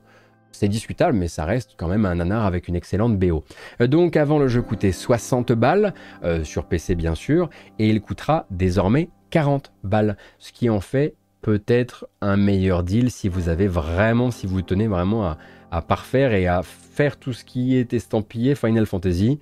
[SPEAKER 1] c'est discutable, mais ça reste quand même un nanar avec une excellente BO. Euh, donc avant, le jeu coûtait 60 balles, sur PC bien sûr, et il coûtera désormais 40 balles, ce qui en fait peut-être un meilleur deal si vous avez vraiment, si vous tenez vraiment à à parfaire et à faire tout ce qui est estampillé Final Fantasy.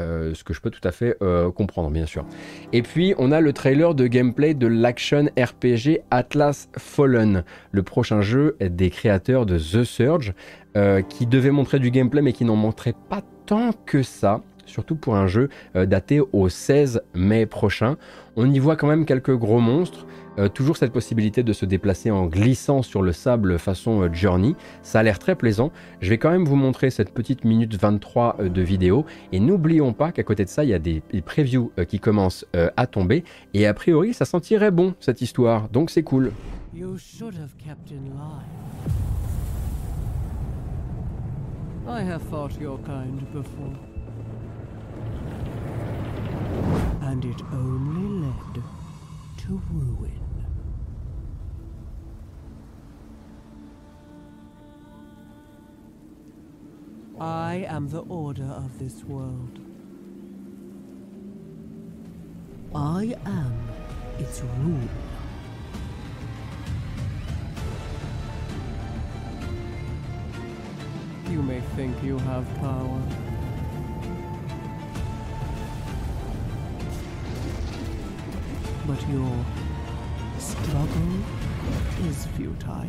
[SPEAKER 1] Euh, ce que je peux tout à fait euh, comprendre, bien sûr. Et puis, on a le trailer de gameplay de l'action RPG Atlas Fallen, le prochain jeu des créateurs de The Surge, euh, qui devait montrer du gameplay, mais qui n'en montrait pas tant que ça surtout pour un jeu daté au 16 mai prochain. On y voit quand même quelques gros monstres. Euh, toujours cette possibilité de se déplacer en glissant sur le sable façon euh, Journey. Ça a l'air très plaisant. Je vais quand même vous montrer cette petite minute 23 euh, de vidéo. Et n'oublions pas qu'à côté de ça, il y a des, previews qui commencent à tomber. Et a priori, ça sentirait bon cette histoire. Donc c'est cool. I have fought your kind before. And it only to ruin. I am the order of this world. I am its rule. You may think you have power. But your struggle is futile.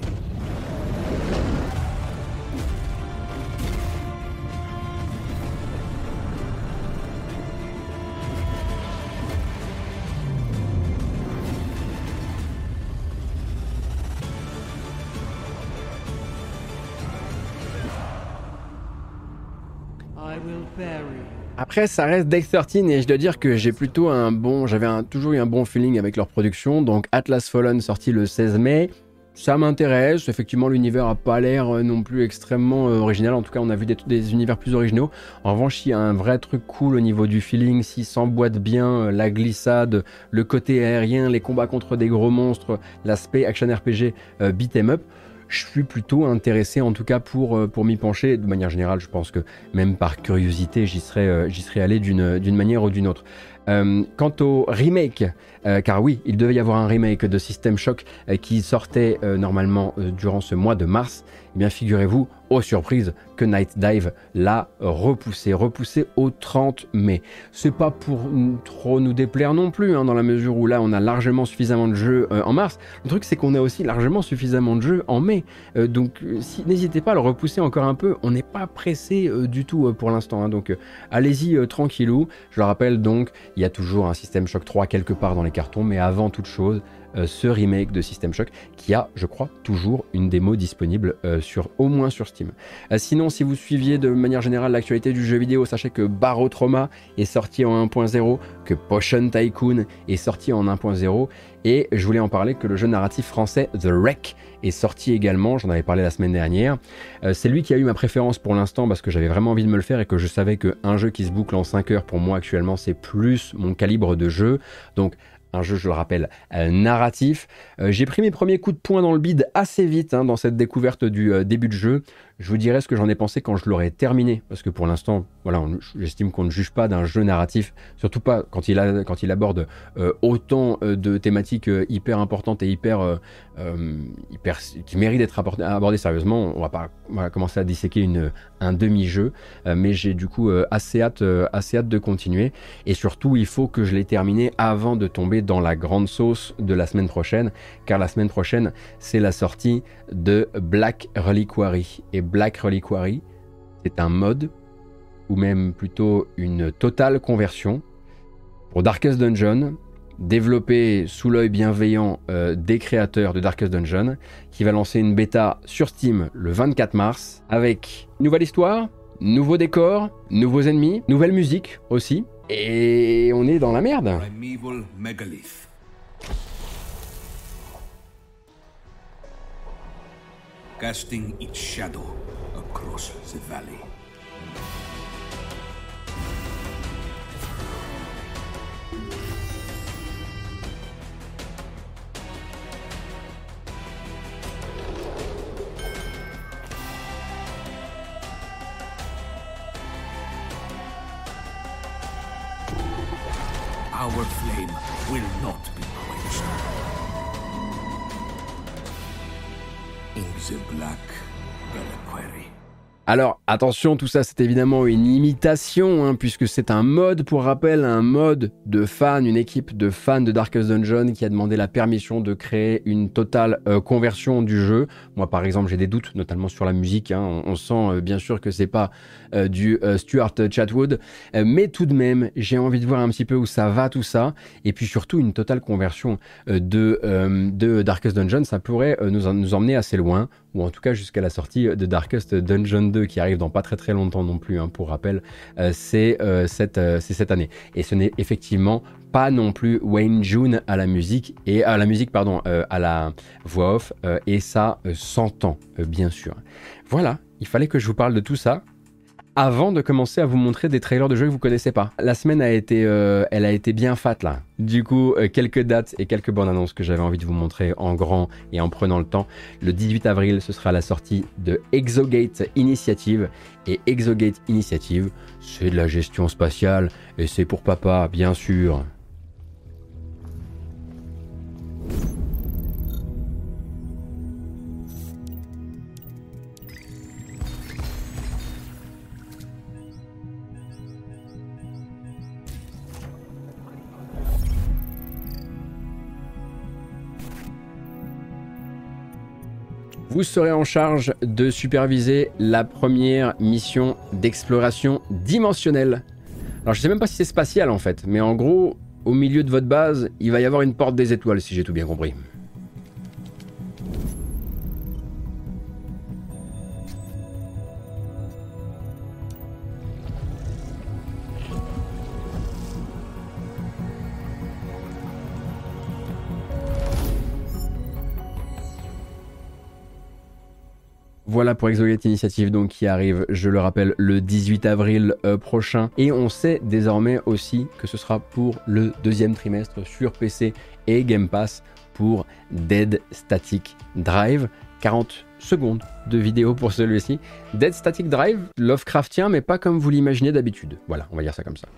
[SPEAKER 1] Après, ça reste Deck 13 et je dois dire que j'ai plutôt un bon, j'avais toujours eu un bon feeling avec leur production. Donc Atlas Fallen sorti le 16 mai. ça m'intéresse. Effectivement, l'univers a pas l'air euh, non plus extrêmement euh, original. En tout cas, on a vu des, univers plus originaux. En revanche, il y a un vrai truc cool au niveau du feeling. S'il s'emboîte bien, euh, la glissade, le côté aérien, les combats contre des gros monstres, l'aspect action RPG beat 'em up je suis plutôt intéressé en tout cas pour, pour m'y pencher. De manière générale, je pense que même par curiosité, j'y serais, j'y serais allé d'une manière ou d'une autre. quant au remake, car oui, il devait y avoir un remake de System Shock qui sortait normalement durant ce mois de mars, eh bien figurez-vous, aux surprises, que Night Dive l'a repoussé, repoussé au 30 mai. C'est pas pour trop nous déplaire non plus, hein, dans la mesure où là on a largement suffisamment de jeux euh, en mars. Le truc c'est qu'on a aussi largement suffisamment de jeux en mai. Euh, donc euh, si, n'hésitez pas à le repousser encore un peu, on n'est pas pressé du tout pour l'instant. Hein. donc allez-y tranquillou. Je le rappelle donc, il y a toujours un système Shock 3 quelque part dans les cartons, mais avant toute chose, euh, ce remake de System Shock qui a, je crois, toujours une démo disponible euh, sur, au moins sur Steam. Euh, sinon, si vous suiviez de manière générale l'actualité du jeu vidéo, sachez que Barotrauma est sorti en 1.0, que Potion Tycoon est sorti en 1.0 et je voulais en parler que le jeu narratif français The Wreck est sorti également, j'en avais parlé la semaine dernière. c'est lui qui a eu ma préférence pour l'instant parce que j'avais vraiment envie de me le faire et que je savais qu'un jeu qui se boucle en 5 heures pour moi actuellement c'est plus mon calibre de jeu. Donc un jeu, je le rappelle, euh, narratif. Euh, j'ai pris mes premiers coups de poing dans le bide assez vite hein, dans cette découverte du euh, début de jeu. Je vous dirai ce que j'en ai pensé quand je l'aurai terminé, parce que pour l'instant, voilà, j'estime qu'on ne juge pas d'un jeu narratif, surtout pas quand il, a, quand il aborde autant de thématiques hyper importantes et hyper, hyper qui méritent d'être abordées sérieusement. On va pas commencer à disséquer une, un demi-jeu, mais j'ai du coup assez hâte, assez hâte de continuer. Et surtout, il faut que je l'ai terminé avant de tomber dans la grande sauce de la semaine prochaine, car la semaine prochaine, c'est la sortie de Black Reliquary. Et Black Reliquary, c'est un mode, ou même plutôt une totale conversion, pour Darkest Dungeon, développé sous l'œil bienveillant euh, des créateurs de Darkest Dungeon, qui va lancer une bêta sur Steam le 24 mars, avec nouvelle histoire, nouveau décor, nouveaux ennemis, nouvelle musique aussi, et on est dans la merde. Casting its shadow across the valley. Alors attention, tout ça c'est évidemment une imitation, hein, puisque c'est un mode, pour rappel, un mode de fans, une équipe de fans de Darkest Dungeon qui a demandé la permission de créer une totale euh, conversion du jeu. Moi par exemple j'ai des doutes, notamment sur la musique, hein. on, sent euh, bien sûr que c'est pas euh, du Stuart Chatwood, mais tout de même j'ai envie de voir un petit peu où ça va tout ça, et puis surtout une totale conversion de, Darkest Dungeon, ça pourrait nous emmener assez loin ou en tout cas jusqu'à la sortie de Darkest Dungeon 2 qui arrive dans pas très très longtemps non plus, hein, pour rappel, euh, euh, euh, c'est cette, année. Et ce n'est effectivement pas non plus Wayne June à la musique, et à la musique, pardon, à la voix off, et ça s'entend, bien sûr. Voilà, il fallait que je vous parle de tout ça avant de commencer à vous montrer des trailers de jeux que vous connaissez pas. La semaine a été, euh, elle a été bien fat là. Du coup, euh, quelques dates et quelques bonnes annonces que j'avais envie de vous montrer en grand et en prenant le temps. Le 18 avril, ce sera la sortie de Exogate Initiative. Et Exogate Initiative, c'est de la gestion spatiale et c'est pour papa, bien sûr. Vous serez en charge de superviser la première mission d'exploration dimensionnelle. Alors je sais même pas si c'est spatial en fait, mais en gros, au milieu de votre base, il va y avoir une porte des étoiles si j'ai tout bien compris. Voilà pour Exogate Initiative qui arrive, je le rappelle, le 18 avril euh, prochain. Et on sait désormais aussi que ce sera pour le deuxième trimestre sur PC et Game Pass pour Dead Static Drive. 40 secondes de vidéo pour celui-ci. Dead Static Drive, Lovecraftien, mais pas comme vous l'imaginez d'habitude. Voilà, on va dire ça comme ça.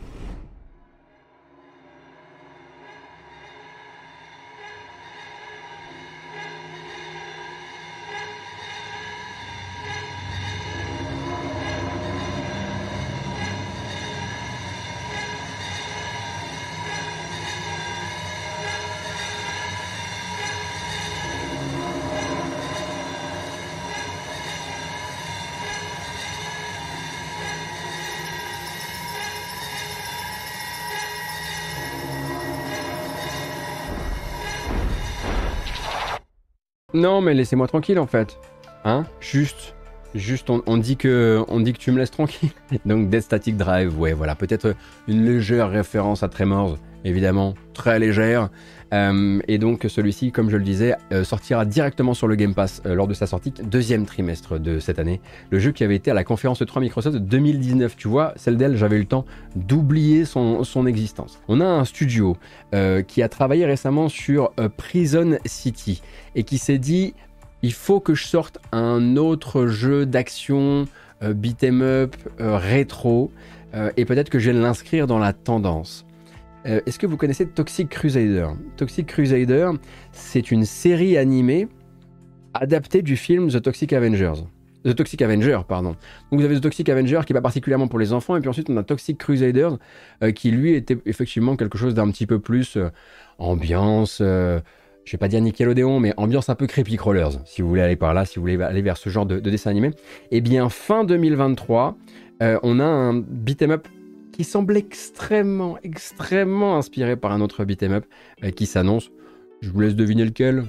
[SPEAKER 1] Non, mais laissez-moi tranquille en fait. Hein Juste. Juste, on, dit que, on dit tu me laisses tranquille. Donc, Dead Static Drive, ouais, voilà. Peut-être une légère référence à Tremors, évidemment, très légère. Euh, et donc, celui-ci, comme je le disais, euh, sortira directement sur le Game Pass euh, lors de sa sortie, deuxième trimestre de cette année. Le jeu qui avait été à la conférence 3 Microsoft de 2019. Tu vois, celle d'elle, j'avais eu le temps d'oublier son, son, existence. On a un studio qui a travaillé récemment sur Prison City et qui s'est dit il faut que je sorte un autre jeu d'action beat'em up rétro et peut-être que je vais l'inscrire dans la tendance. Est-ce que vous connaissez Toxic Crusader? Toxic Crusader, c'est une série animée adaptée du film The Toxic Avengers. The Toxic Avenger, pardon. Donc vous avez The Toxic Avenger qui est pas particulièrement pour les enfants, et puis ensuite on a Toxic Crusader qui lui était effectivement quelque chose d'un petit peu plus ambiance, je vais pas dire Nickelodeon, mais ambiance un peu Creepy Crawlers, si vous voulez aller par là, si vous voulez aller vers ce genre de, dessin animé. Eh bien, fin 2023, euh, on a un beat'em up qui semble extrêmement, extrêmement inspiré par un autre beat'em up euh, qui s'annonce. Je vous laisse deviner lequel.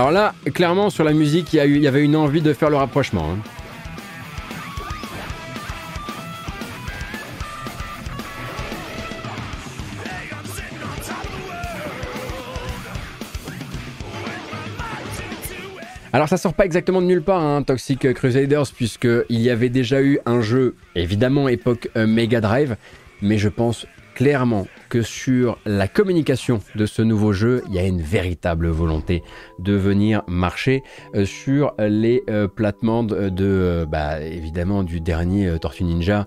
[SPEAKER 1] Alors là, clairement, sur la musique, il y, avait une envie de faire le rapprochement. Hein. Alors ça sort pas exactement de nulle part, hein, Toxic Crusaders, puisqu'il y avait déjà eu un jeu, évidemment époque euh, Mega Drive, mais je pense clairement que sur la communication de ce nouveau jeu, il y a une véritable volonté de venir marcher euh, sur les euh, plates-bandes de, euh, bah, évidemment, du dernier Tortue Ninja,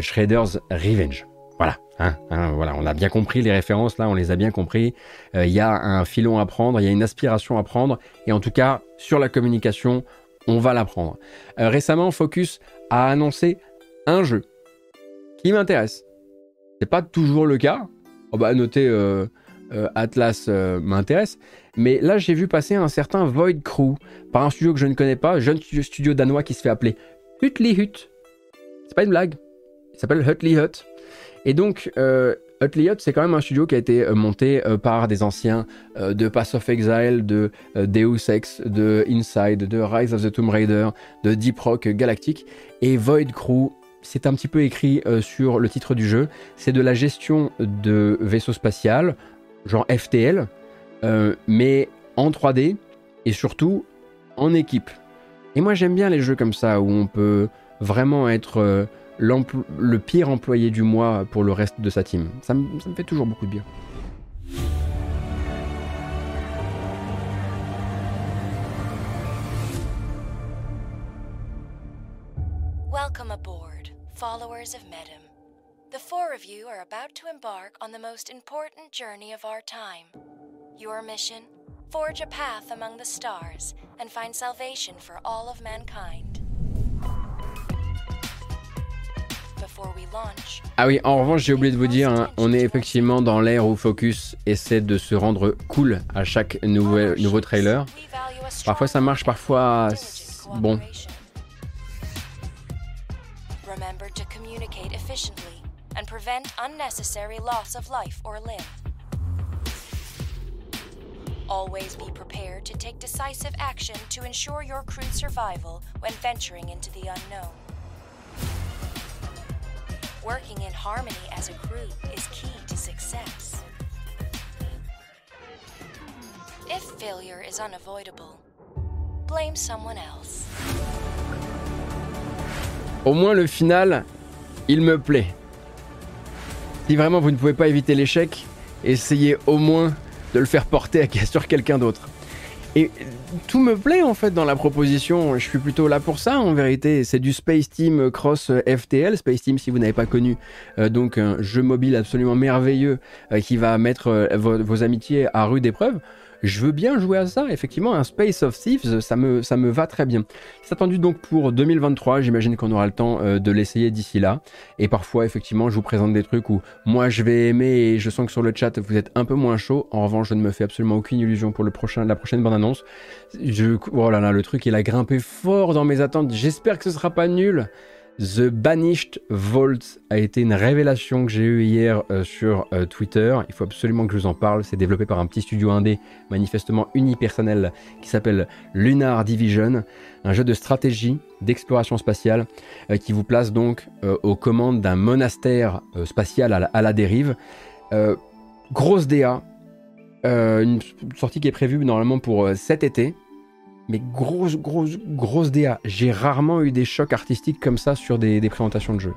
[SPEAKER 1] Shredder's Revenge. Voilà, hein, hein, voilà, on a bien compris les références là, on les a bien compris. Il y a un filon à prendre, il y a une aspiration à prendre, et en tout cas sur la communication, on va la prendre. récemment, Focus a annoncé un jeu qui m'intéresse. C'est pas toujours le cas, Oh bah, noter euh, euh, Atlas euh, m'intéresse. Mais là, j'ai vu passer un certain Void Crew par un studio que je ne connais pas, jeune studio, danois qui se fait appeler Hutli Hut. C'est pas une blague. Il s'appelle Hutli Hut. Et donc, Hutli Hut, c'est quand même un studio qui a été monté par des anciens de Pass of Exile, de Deus Ex, de Inside, de Rise of the Tomb Raider, de Deep Rock Galactic. Et Void Crew, c'est un petit peu écrit euh, sur le titre du jeu. C'est de la gestion de vaisseaux spatial, genre FTL, euh, mais en 3D et surtout en équipe. Et moi j'aime bien les jeux comme ça où on peut vraiment être euh, le pire employé du mois pour le reste de sa team. Ça ça me fait toujours beaucoup de bien. Welcome aboard. Followers of Medem. The four of you are about to embark on the most important journey of our time. Your mission? Forge a path among the stars and find salvation for all of mankind. Ah oui, en revanche, j'ai oublié de vous dire, hein, on est effectivement dans l'ère où Focus essaie de se rendre cool à chaque nouvel, nouveau trailer. Parfois ça marche, parfois bon,
[SPEAKER 2] efficiently and prevent unnecessary loss of life or limb. Always be prepared to take decisive action to ensure your crew's survival when venturing into the unknown. Working in harmony as a group is key to success. If failure is unavoidable, blame someone else.
[SPEAKER 1] Au moins le final, il me plaît. Si vraiment vous ne pouvez pas éviter l'échec, essayez au moins de le faire porter sur quelqu'un d'autre. Et tout me plaît en fait dans la proposition. Je suis plutôt là pour ça en vérité. C'est du Space Team Cross FTL. Space Team, si vous n'avez pas connu, euh, donc un jeu mobile absolument merveilleux euh, qui va mettre euh, vos, amitiés à rude épreuve je veux bien jouer à ça. Effectivement, un Space of Thieves, ça me, ça me va très bien. C'est attendu donc pour 2023. J'imagine qu'on aura le temps euh, de l'essayer d'ici là. Et parfois, effectivement, je vous présente des trucs où moi je vais aimer et je sens que sur le chat vous êtes un peu moins chaud. En revanche, je ne me fais absolument aucune illusion pour le prochain, la prochaine bande annonce. Je, oh là là, le truc il a grimpé fort dans mes attentes. J'espère que ce sera pas nul. The Banished Vault a été une révélation que j'ai eue hier euh, sur euh, Twitter. Il faut absolument que je vous en parle. C'est développé par un petit studio indé, manifestement unipersonnel, qui s'appelle Lunar Division. Un jeu de stratégie, d'exploration spatiale, euh, qui vous place donc aux commandes d'un monastère spatial à la, à la dérive. grosse DA. une sortie qui est prévue normalement pour cet été mais grosse, grosse, grosse DA. J'ai rarement eu des chocs artistiques comme ça sur des, présentations de jeux.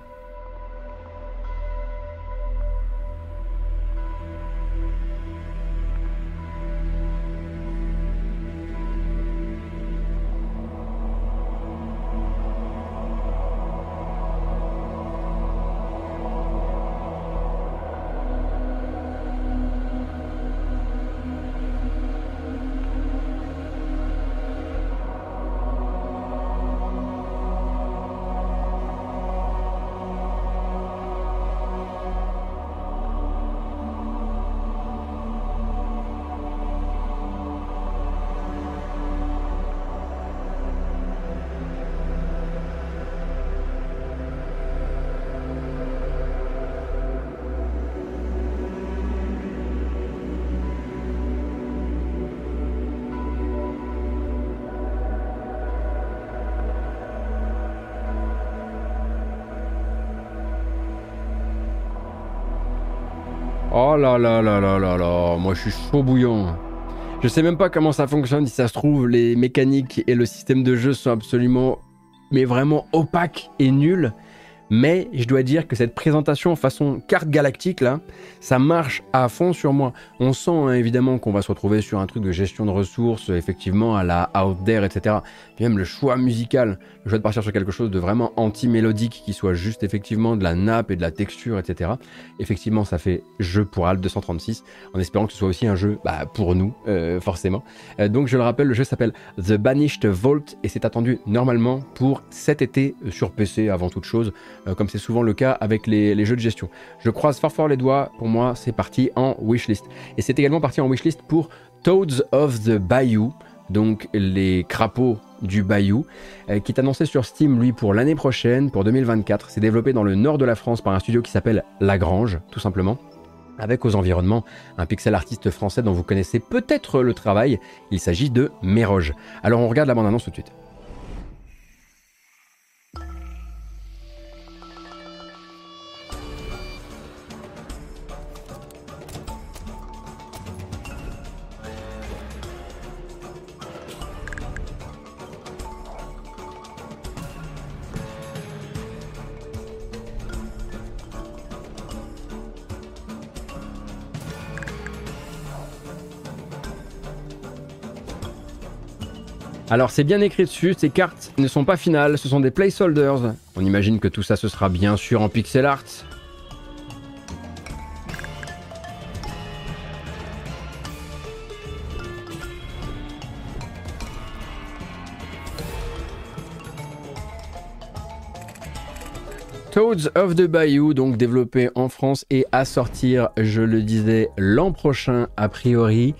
[SPEAKER 1] Oh là là là là là là, moi je suis chaud bouillant. Je sais même pas comment ça fonctionne, si ça se trouve, les mécaniques et le système de jeu sont absolument, mais vraiment opaques et nuls. Mais je dois dire que cette présentation façon carte galactique, là, ça marche à fond sur moi. On sent hein, évidemment qu'on va se retrouver sur un truc de gestion de ressources, effectivement, à la Out There, etc. Puis même le choix musical, le choix de partir sur quelque chose de vraiment anti-mélodique, qui soit juste effectivement de la nappe et de la texture, etc. Effectivement, ça fait jeu pour Alt 236, en espérant que ce soit aussi un jeu bah, pour nous, euh, forcément. Euh, donc je le rappelle, le jeu s'appelle The Banished Vault et c'est attendu normalement pour cet été sur PC avant toute chose. Euh, comme c'est souvent le cas avec les, jeux de gestion. Je croise fort fort les doigts, pour moi c'est parti en wishlist. Et c'est également parti en wishlist pour Toads of the Bayou, donc les crapauds du Bayou, euh, qui est annoncé sur Steam lui pour l'année prochaine, pour 2024. C'est développé dans le nord de la France par un studio qui s'appelle Lagrange, tout simplement avec aux environnements un pixel artiste français dont vous connaissez peut-être le travail, il s'agit de Méroge. Alors on regarde la bande-annonce tout de suite. Alors c'est bien écrit dessus, ces cartes ne sont pas finales, ce sont des placeholders. On imagine que tout ça ce sera bien sûr en pixel art. Toads of the Bayou, donc développé en France et à sortir, je le disais, l'an prochain a priori.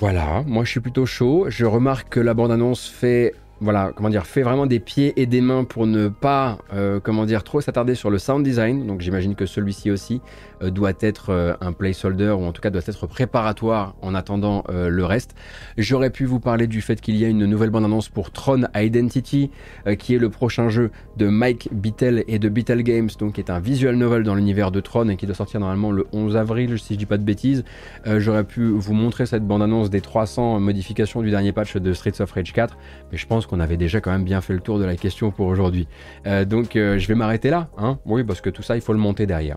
[SPEAKER 1] Voilà, moi je suis plutôt chaud. Je remarque que la bande-annonce fait voilà, comment dire, fait vraiment des pieds et des mains pour ne pas, euh, comment dire, trop s'attarder sur le sound design. Donc j'imagine que celui-ci aussi euh, doit être euh, un placeholder ou en tout cas doit être préparatoire en attendant le reste. J'aurais pu vous parler du fait qu'il y a une nouvelle bande-annonce pour Tron Identity, qui est le prochain jeu de Mike Bittel et de Bittel Games, donc qui est un visual novel dans l'univers de Tron et qui doit sortir normalement le 11 avril, si je dis pas de bêtises. J'aurais pu vous montrer cette bande-annonce des 300 modifications du dernier patch de Streets of Rage 4, mais je pense qu'on avait déjà quand même bien fait le tour de la question pour aujourd'hui. Euh, donc euh, je vais m'arrêter là, hein oui, parce que tout ça, il faut le monter derrière.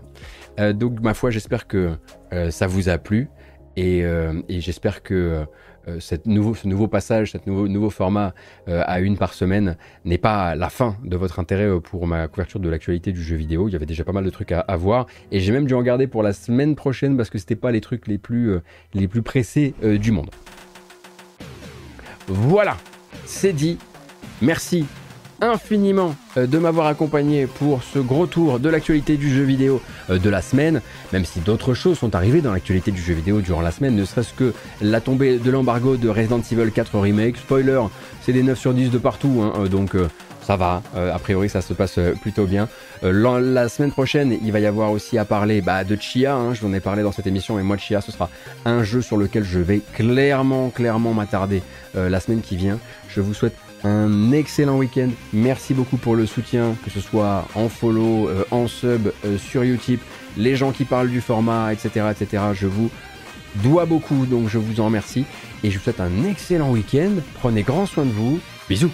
[SPEAKER 1] Euh, donc ma foi, j'espère que ça vous a plu et, j'espère que ce nouveau passage, ce nouveau, nouveau format à une par semaine n'est pas la fin de votre intérêt pour ma couverture de l'actualité du jeu vidéo. Il y avait déjà pas mal de trucs à, voir et j'ai même dû en garder pour la semaine prochaine parce que c'était pas les trucs les plus, les plus pressés du monde. Voilà, c'est dit. Merci infiniment euh, de m'avoir accompagné pour ce gros tour de l'actualité du jeu vidéo euh, de la semaine, même si d'autres choses sont arrivées dans l'actualité du jeu vidéo durant la semaine, ne serait-ce que la tombée de l'embargo de Resident Evil 4 Remake. Spoiler, c'est des 9 sur 10 de partout, hein, euh, donc ça va, a priori ça se passe plutôt bien. la semaine prochaine, il va y avoir aussi à parler bah, de Chia, hein, je vous en ai parlé dans cette émission, et moi Chia, ce sera un jeu sur lequel je vais clairement, clairement m'attarder la semaine qui vient. Je vous souhaite un excellent week-end. Merci beaucoup pour le soutien, que ce soit en follow, euh, en sub, euh, sur YouTube, les gens qui parlent du format, etc., etc. Je vous dois beaucoup, donc je vous en remercie. Et je vous souhaite un excellent week-end. Prenez grand soin de vous. Bisous.